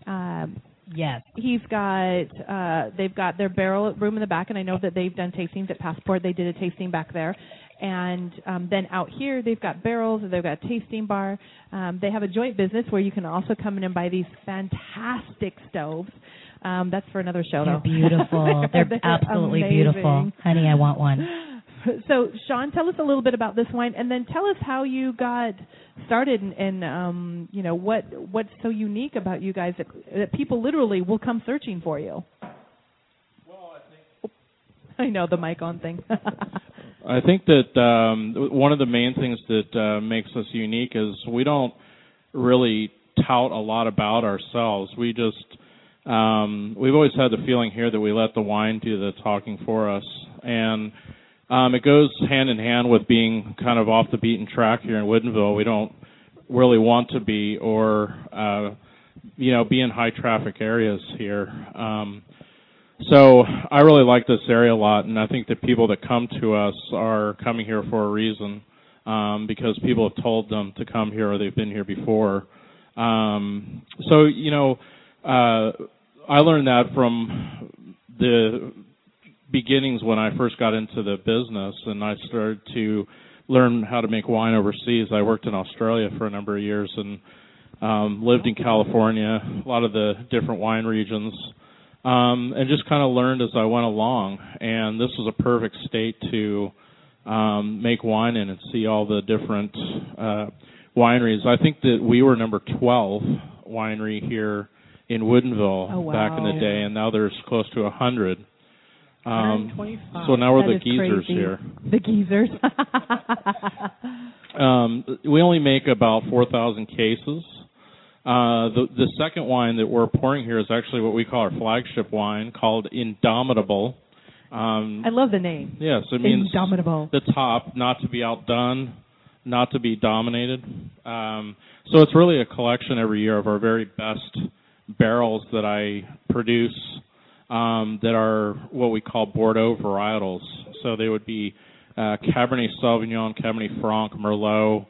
Um, Yes. he's got uh they've got their barrel room in the back and I know that they've done tastings at Passport. They did a tasting back there. And um then out here they've got barrels, they've got a tasting bar. Um they have a joint business where you can also come in and buy these fantastic stoves. Um that's for another show They're though. beautiful. They're, absolutely beautiful. Honey, I want one. So, Sean, tell us a little bit about this wine, and then tell us how you got started, and, and um, you know what what's so unique about you guys that, that people literally will come searching for you. Well, I think. I know the mic on thing. I think that um, one of the main things that uh, makes us unique is we don't really tout a lot about ourselves. We just um, we've always had the feeling here that we let the wine do the talking for us, and um, it goes hand in hand with being kind of off the beaten track here in Woodinville. We don't really want to be, or uh, you know, be in high traffic areas here. Um, so I really like this area a lot, and I think the people that come to us are coming here for a reason, um, because people have told them to come here or they've been here before. Um, so you know, uh, I learned that from the beginnings when I first got into the business, and I started to learn how to make wine overseas. I worked in Australia for a number of years and um, lived in California, a lot of the different wine regions um, and just kind of learned as I went along. And this was a perfect state to um, make wine in and see all the different uh, wineries. I think that we were number 12 winery here in Woodinville Oh, back in the day, and now there's close to a hundred. Um, so now we're That the geezers crazy. here. The geezers. Um, we only make about 4,000 cases. Uh, the the second wine that we're pouring here is actually what we call our flagship wine, called Indomitus. Um, I love the name. yes, it means Indomitable. the top, not to be outdone, not to be dominated. Um, so it's really a collection every year of our very best barrels that I produce um, that are what we call Bordeaux varietals. So they would be uh, Cabernet Sauvignon, Cabernet Franc, Merlot,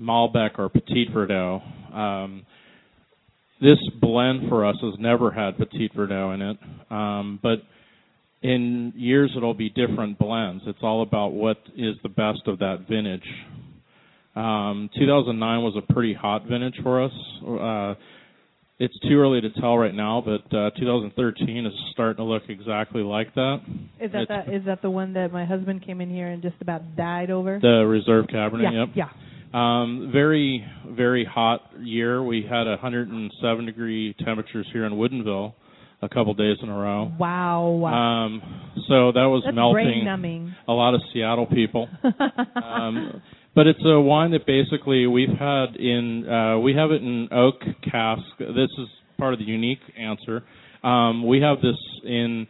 Malbec, or Petit Verdot. Um, this blend for us has never had Petit Verdot in it, um, but in years it'll be different blends. It's all about what is the best of that vintage. Um, 2009 was a pretty hot vintage for us. Uh, it's too early to tell right now, but uh, 2013 is starting to look exactly like that. Is that It's the, is that the one that my husband came in here and just about died over? the Reserve Cabernet. yeah, Yep. yeah. Um, very, very hot year. We had 107 degree temperatures here in Woodinville a couple days in a row. Wow. Um, so that was That's melting a lot of Seattle people. um, but it's a wine that basically we've had in uh, we have it in oak cask. This is part of the unique answer. Um, we have this in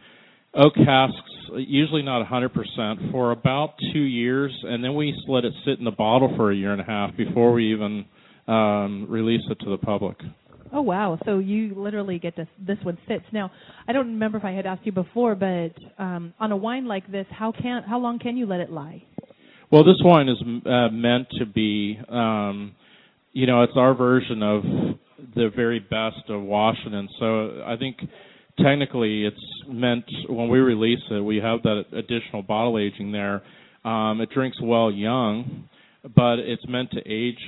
oak casks, usually not 100%, for about two years, and then we let it sit in the bottle for a year and a half before we even um, release it to the public. Oh wow! So you literally get to this one sits now. I don't remember if I had asked you before, but um, on a wine like this, how can how long can you let it lie? Well, this wine is uh, meant to be, um, you know, it's our version of the very best of Washington. So I think technically it's meant when we release it, we have that additional bottle aging there. Um, it drinks well young, but it's meant to age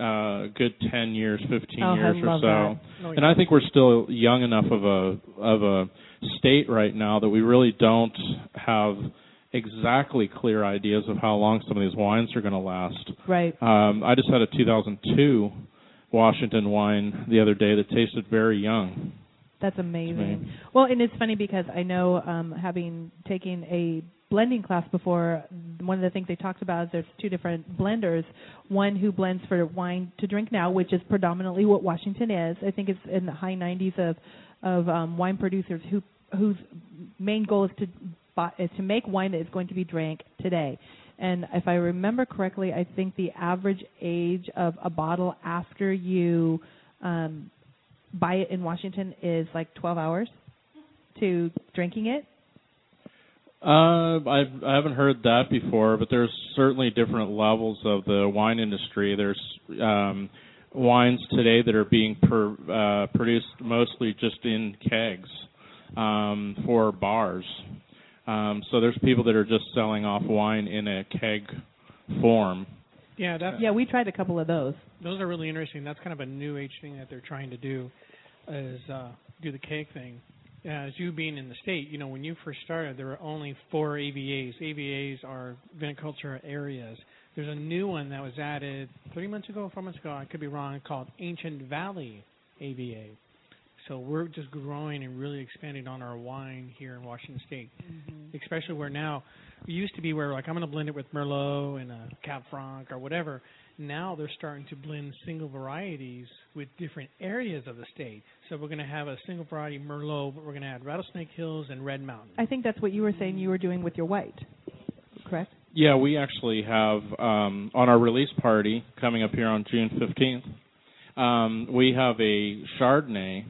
uh, a good 10 years, 15 Oh, I years or love so. that. Oh, And. I think we're still young enough of a of a state right now that we really don't have exactly clear ideas of how long some of these wines are going to last. Right. Um, I just had a 2002 Washington wine the other day that tasted very young. That's amazing. Well, and it's funny because I know, um, having taken a blending class before, one of the things they talked about is there's two different blenders. One who blends for wine to drink now, which is predominantly what Washington is. I think it's in the high 90s of of um, wine producers who whose main goal is to to make wine that is going to be drank today. And if I remember correctly, I think the average age of a bottle after you um, buy it in Washington is like 12 hours to drinking it. Uh, I've, I haven't heard that before, but there's certainly different levels of the wine industry. There's um, wines today that are being per, uh, produced mostly just in kegs um, for bars. Um, so there's people that are just selling off wine in a keg form. Yeah, that's Yeah, we tried a couple of those. those are really interesting. That's kind of a new age thing that they're trying to do, is uh, do the keg thing. As you being in the state, you know, when you first started, there were only four AVAs. AVAs are viniculture areas. There's a new one that was added three months ago, four months ago. I could be wrong. Called Ancient Valley AVA. So we're just growing and really expanding on our wine here in Washington State, especially where now we used to be where like I'm going to blend it with Merlot and a Cab Franc or whatever. Now they're starting to blend single varieties with different areas of the state. So we're going to have a single variety Merlot, but we're going to add Rattlesnake Hills and Red Mountain. I think that's what you were saying you were doing with your white. Correct? Yeah, we actually have um, on our release party coming up here on June 15th. Um, we have a Chardonnay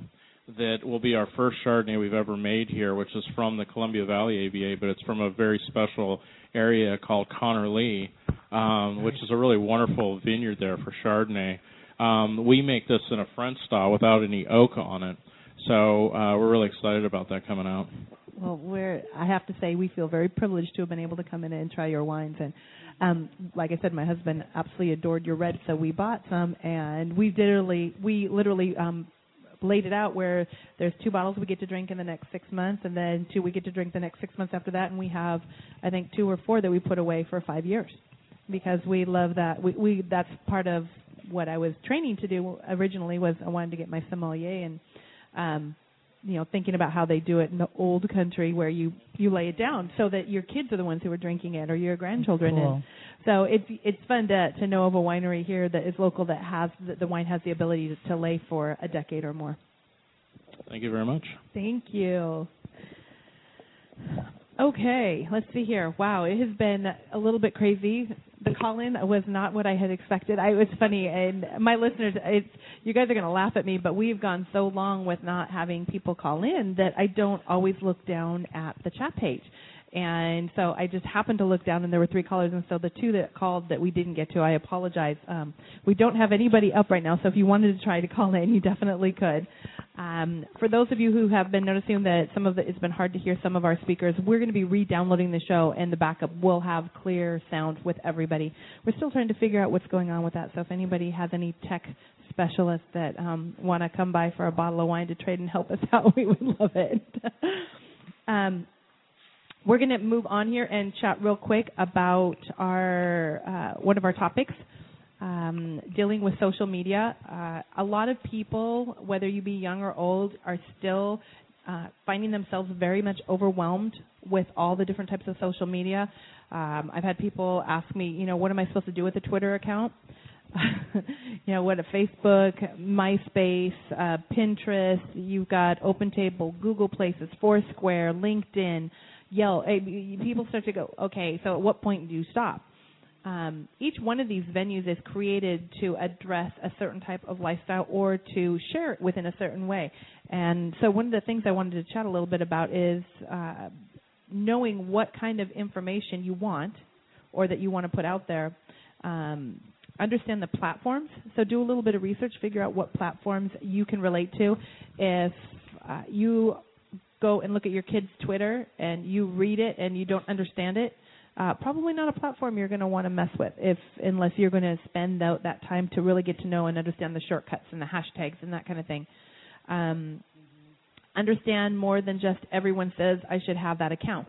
that will be our first Chardonnay we've ever made here, which is from the Columbia Valley AVA, but it's from a very special area called Conner Lee, um, which is a really wonderful vineyard there for Chardonnay. Um, we make this in a French style without any oak on it, so uh, we're really excited about that coming out. Well, we're I have to say we feel very privileged to have been able to come in and try your wines and um like I said my husband absolutely adored your red so we bought some and we literally we literally um laid it out where there's two bottles we get to drink in the next 6 months and then two we get to drink the next 6 months after that and we have I think two or four that we put away for 5 years. Because we love that. We we that's part of what I was training to do originally was I wanted to get my sommelier and um you know thinking about how they do it in the old country where you you lay it down so that your kids are the ones who are drinking it or your grandchildren Cool. and so it's it's fun to to know of a winery here that is local that has that the wine has the ability to, to lay for a decade or more Thank you very much. thank you okay let's see here wow it has been a little bit crazy the call in was not what i had expected i it was funny and my listeners it's you guys are going to laugh at me but we've gone so long with not having people call in that i don't always look down at the chat page and so I just happened to look down, and there were three callers. And so the two that called that we didn't get to, I apologize. Um, we don't have anybody up right now, so if you wanted to try to call in, you definitely could. Um, for those of you who have been noticing that some of the, it's been hard to hear some of our speakers, we're going to be re-downloading the show, and the backup will have clear sound with everybody. We're still trying to figure out what's going on with that. So if anybody has any tech specialists that um, want to come by for a bottle of wine to trade and help us out, we would love it. um, we're going to move on here and chat real quick about our uh, one of our topics, um, dealing with social media. Uh, a lot of people, whether you be young or old, are still uh, finding themselves very much overwhelmed with all the different types of social media. Um, I've had people ask me, you know, what am I supposed to do with a Twitter account? you know, what a Facebook, MySpace, uh, Pinterest, you've got OpenTable, Google Places, Foursquare, LinkedIn, Yelp. People start to go, okay, so at what point do you stop? Um, each one of these venues is created to address a certain type of lifestyle or to share it within a certain way. And so, one of the things I wanted to chat a little bit about is uh, knowing what kind of information you want or that you want to put out there. Um, understand the platforms. So do a little bit of research, figure out what platforms you can relate to. If uh, you go and look at your kid's Twitter and you read it and you don't understand it, uh, probably not a platform you're going to want to mess with if unless you're going to spend out that time to really get to know and understand the shortcuts and the hashtags and that kind of thing. Um, understand more than just everyone says I should have that account.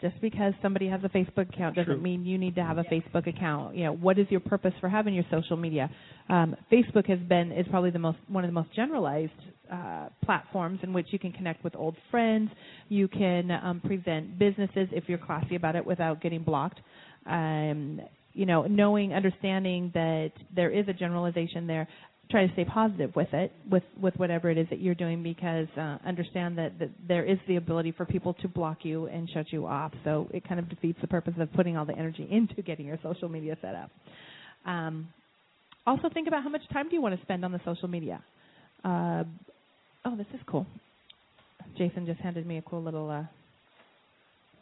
Just because somebody has a Facebook account doesn't True. mean you need to have a Facebook account. You know, what is your purpose for having your social media? Um, Facebook has been is probably the most one of the most generalized uh, platforms in which you can connect with old friends. You can um, present businesses if you're classy about it without getting blocked. Um, you know, knowing, understanding that there is a generalization there try to stay positive with it, with with whatever it is that you're doing, because uh, understand that, that there is the ability for people to block you and shut you off. So it kind of defeats the purpose of putting all the energy into getting your social media set up. Um, also, think about how much time do you want to spend on the social media. Uh, oh, this is cool. Jason just handed me a cool little uh,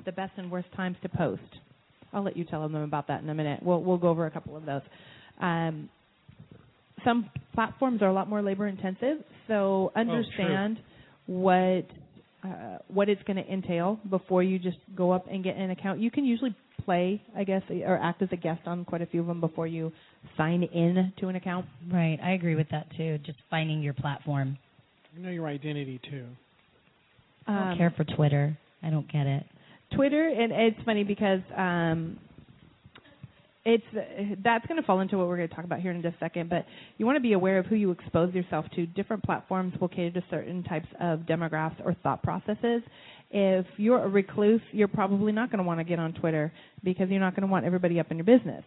the best and worst times to post. I'll let you tell them about that in a minute. We'll we'll go over a couple of those. Um, some platforms are a lot more labor intensive, so understand what uh, what it's going to entail before you just go up and get an account. You can usually play, I guess, or act as a guest on quite a few of them before you sign in to an account. Right. I agree with that too. Just finding your platform. You know your identity too. I don't Um, care for Twitter. I don't get it. Twitter, and it's funny because um, it's that's going to fall into what we're going to talk about here in just a second. But you want to be aware of who you expose yourself to. Different platforms will cater to certain types of demographics or thought processes. If you're a recluse, you're probably not going to want to get on Twitter because you're not going to want everybody up in your business.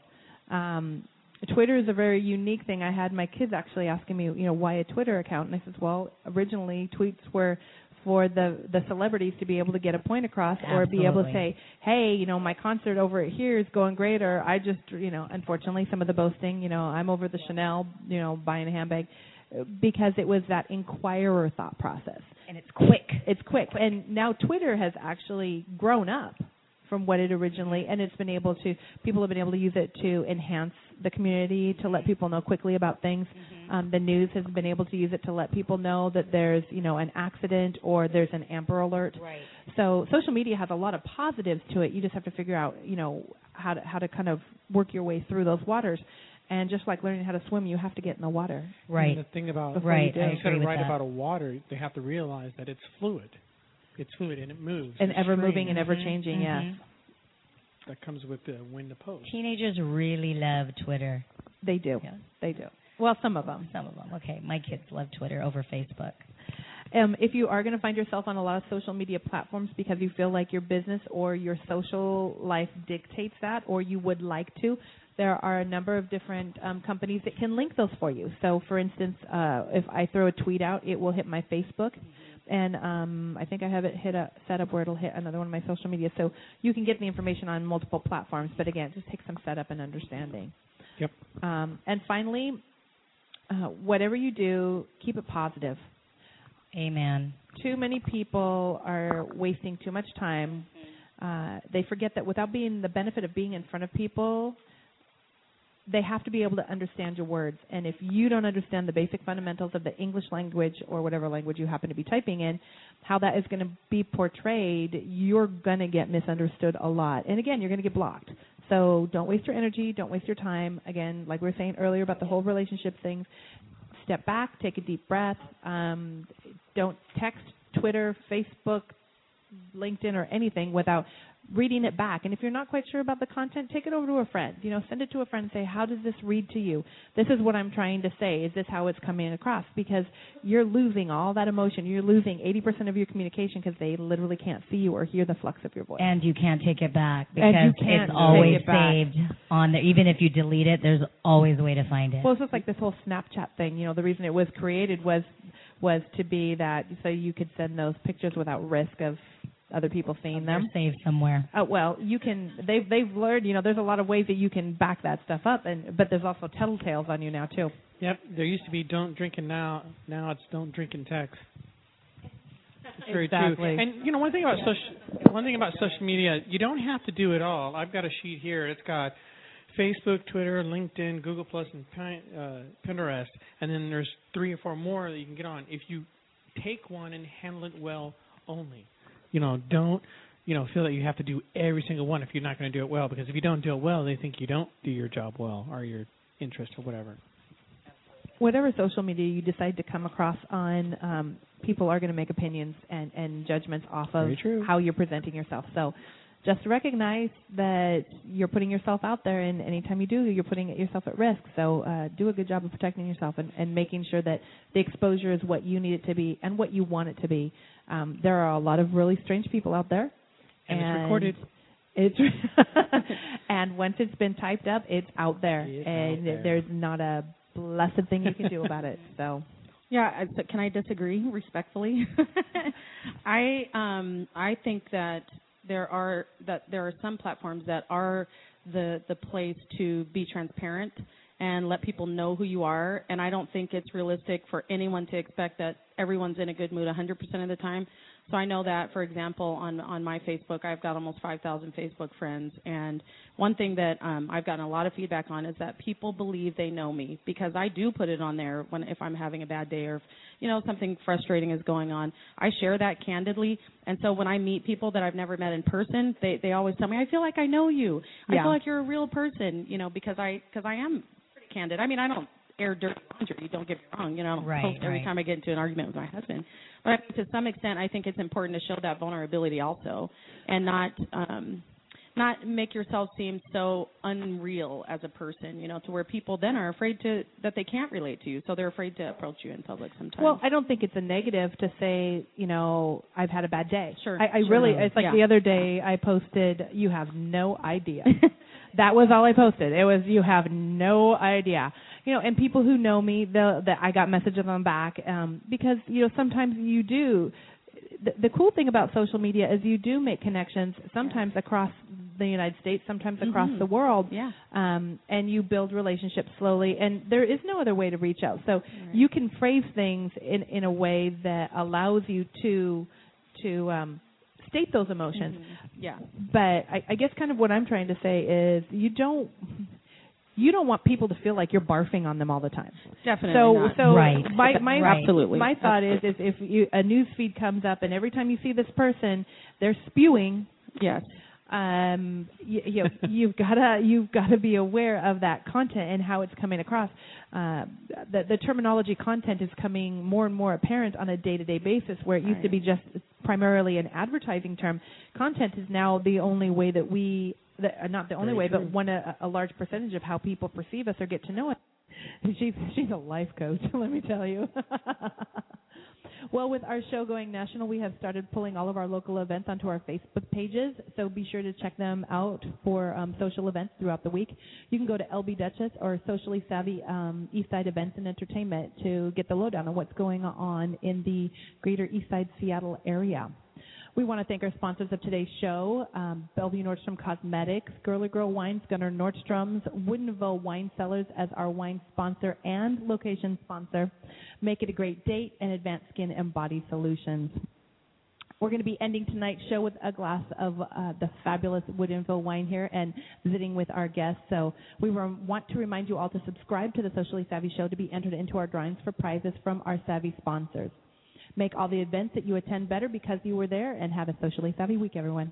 Um, Twitter is a very unique thing. I had my kids actually asking me, you know, why a Twitter account, and I said, well, originally tweets were for the the celebrities to be able to get a point across or be able to say, hey, you know, my concert over here is going great, or I just, you know, unfortunately, some of the boasting, you know, I'm over the Chanel, you know, buying a handbag, because it was that inquirer thought process. And it's quick. It's quick, and now Twitter has actually grown up from what it originally, and it's been able to. People have been able to use it to enhance the community, to let people know quickly about things. Um, the news has been able to use it to let people know that there's, you know, an accident or there's an Amber Alert. Right. So social media has a lot of positives to it. You just have to figure out, you know, how to how to kind of work your way through those waters. And just like learning how to swim, you have to get in the water. Right. And the thing about Before you Right. do. I you said agree it with right that. about a water, they have to realize that it's fluid. It's fluid and it moves. And ever moving and ever changing, yes. Mhm. That comes with the when to post. Teenagers really love Twitter. They do. Yeah. They do. Well, some of them. Some of them. Okay, my kids love Twitter over Facebook. Um, if you are going to find yourself on a lot of social media platforms because you feel like your business or your social life dictates that, or you would like to, there are a number of different um, companies that can link those for you. So, for instance, uh, if I throw a tweet out, it will hit my Facebook, and um, I think I have it hit a set up where it'll hit another one of my social media. So you can get the information on multiple platforms, but again, it just takes some setup and understanding. Yep. Um, and finally, uh, whatever you do, keep it positive Amen. too many people are wasting too much time. Uh, they forget that without being the benefit of being in front of people, they have to be able to understand your words. And if you don't understand the basic fundamentals of the English language or whatever language you happen to be typing in, how that is going to be portrayed, you're going to get misunderstood a lot. And again, you're going to get blocked. So don't waste your energy, don't waste your time. Again, like we were saying earlier about the whole relationship thing, step back, take a deep breath. Um, don't text, Twitter, Facebook, LinkedIn, or anything without reading it back. And if you're not quite sure about the content, take it over to a friend. You know, send it to a friend and say, "How does this read to you? This is what I'm trying to say. Is this how it's coming across?" Because you're losing all that emotion. You're losing 80% of your communication because they literally can't see you or hear the flux of your voice. And you can't take it back because it's always it saved on there. Even if you delete it, there's always a way to find it. Well, it's just like this whole Snapchat thing. You know, the reason it was created was was to be that so you could send those pictures without risk of other people seeing them. They're saved somewhere. Oh well, you can. They've they've learned. You know, there's a lot of ways that you can back that stuff up, and but there's also telltales on you now too. Yep. There used to be don't drink and now now it's don't drink and text. It's very Exactly. true. And you know one thing about social one thing about social media, you don't have to do it all. I've got a sheet here. It's got Facebook, Twitter, LinkedIn, Google Plus, and uh, Pinterest, and then there's three or four more that you can get on. If you take one and handle it well, only. You know, don't you know, feel that you have to do every single one if you're not going to do it well. Because if you don't do it well, they think you don't do your job well or your interest or whatever. Whatever social media you decide to come across on, um, people are going to make opinions and, and judgments off of true. how you're presenting yourself. So just recognize that you're putting yourself out there, and anytime you do, you're putting yourself at risk. So uh, do a good job of protecting yourself and, and making sure that the exposure is what you need it to be and what you want it to be. Um, there are a lot of really strange people out there, And it's recorded. It's and once it's been typed up, it's out there, It's out and there. there's not a blessed thing you can do about it. So. Yeah, so can I disagree respectfully? I um I think that there are that there are some platforms that are the the place to be transparent and let people know who you are and I don't think it's realistic for anyone to expect that everyone's in a good mood 100% of the time. So I know that for example on on my Facebook I've got almost 5,000 Facebook friends and one thing that um I've gotten a lot of feedback on is that people believe they know me because I do put it on there when if I'm having a bad day or if you know something frustrating is going on. I share that candidly and so when I meet people that I've never met in person, they they always tell me I feel like I know you. I Yeah. feel like you're a real person, you know, because I because I am candid. I mean, I don't air dirty laundry. Don't get me wrong. You know, Right, every right. time I get into an argument with my husband. But I to some extent, I think it's important to show that vulnerability also, and not um, not make yourself seem so unreal as a person. You know, to where people then are afraid to that they can't relate to you, so they're afraid to approach you in public sometimes. Well, I don't think it's a negative to say, you know, I've had a bad day. Sure, I, I sure. really, it's like Yeah. the other day I posted, you have no idea. that was all I posted. It was, you have no idea. You know, and people who know me, the that I got messages on back, um, because you know sometimes you do. The, the cool thing about social media is you do make connections sometimes across the United States, sometimes across Mhm. the world, yeah. um, and you build relationships slowly. And there is no other way to reach out. So you can phrase things in in a way that allows you to to um, state those emotions. Mhm. Yeah. But I, I guess kind of what I'm trying to say is you don't you don't want people to feel like you're barfing on them all the time. Definitely So not. so Right. my my Right. Absolutely. my thought is is if you a news feed comes up and every time you see this person they're spewing yes. um you, you you've gotta you've gotta be aware of that content and how it's coming across uh the the terminology content is coming more and more apparent on a day to day basis where it used to be just primarily an advertising term content is now the only way that we the, uh, not the only Very way true. but one a, a large percentage of how people perceive us or get to know us she's she's a life coach let me tell you Well, with our show going national, we have started pulling all of our local events onto our Facebook pages. So be sure to check them out for um, social events throughout the week. You can go to LB Dutchess or Socially Savvy um, Eastside Events and Entertainment to get the lowdown on what's going on in the greater Eastside Seattle area. We want to thank our sponsors of today's show, um, Bellevue Nordstrom Cosmetics, Girly Girl Wines, Gunnar Nordstrom's, Woodinville Wine Cellars as our wine sponsor and location sponsor. Make it a great date and Advanced Skin and Body Solutions. We're going to be ending tonight's show with a glass of uh, the fabulous Woodinville wine here and visiting with our guests. So we want to remind you all to subscribe to the Socially Savvy Show to be entered into our drawings for prizes from our savvy sponsors. Make all the events that you attend better because you were there and have a socially savvy week, everyone.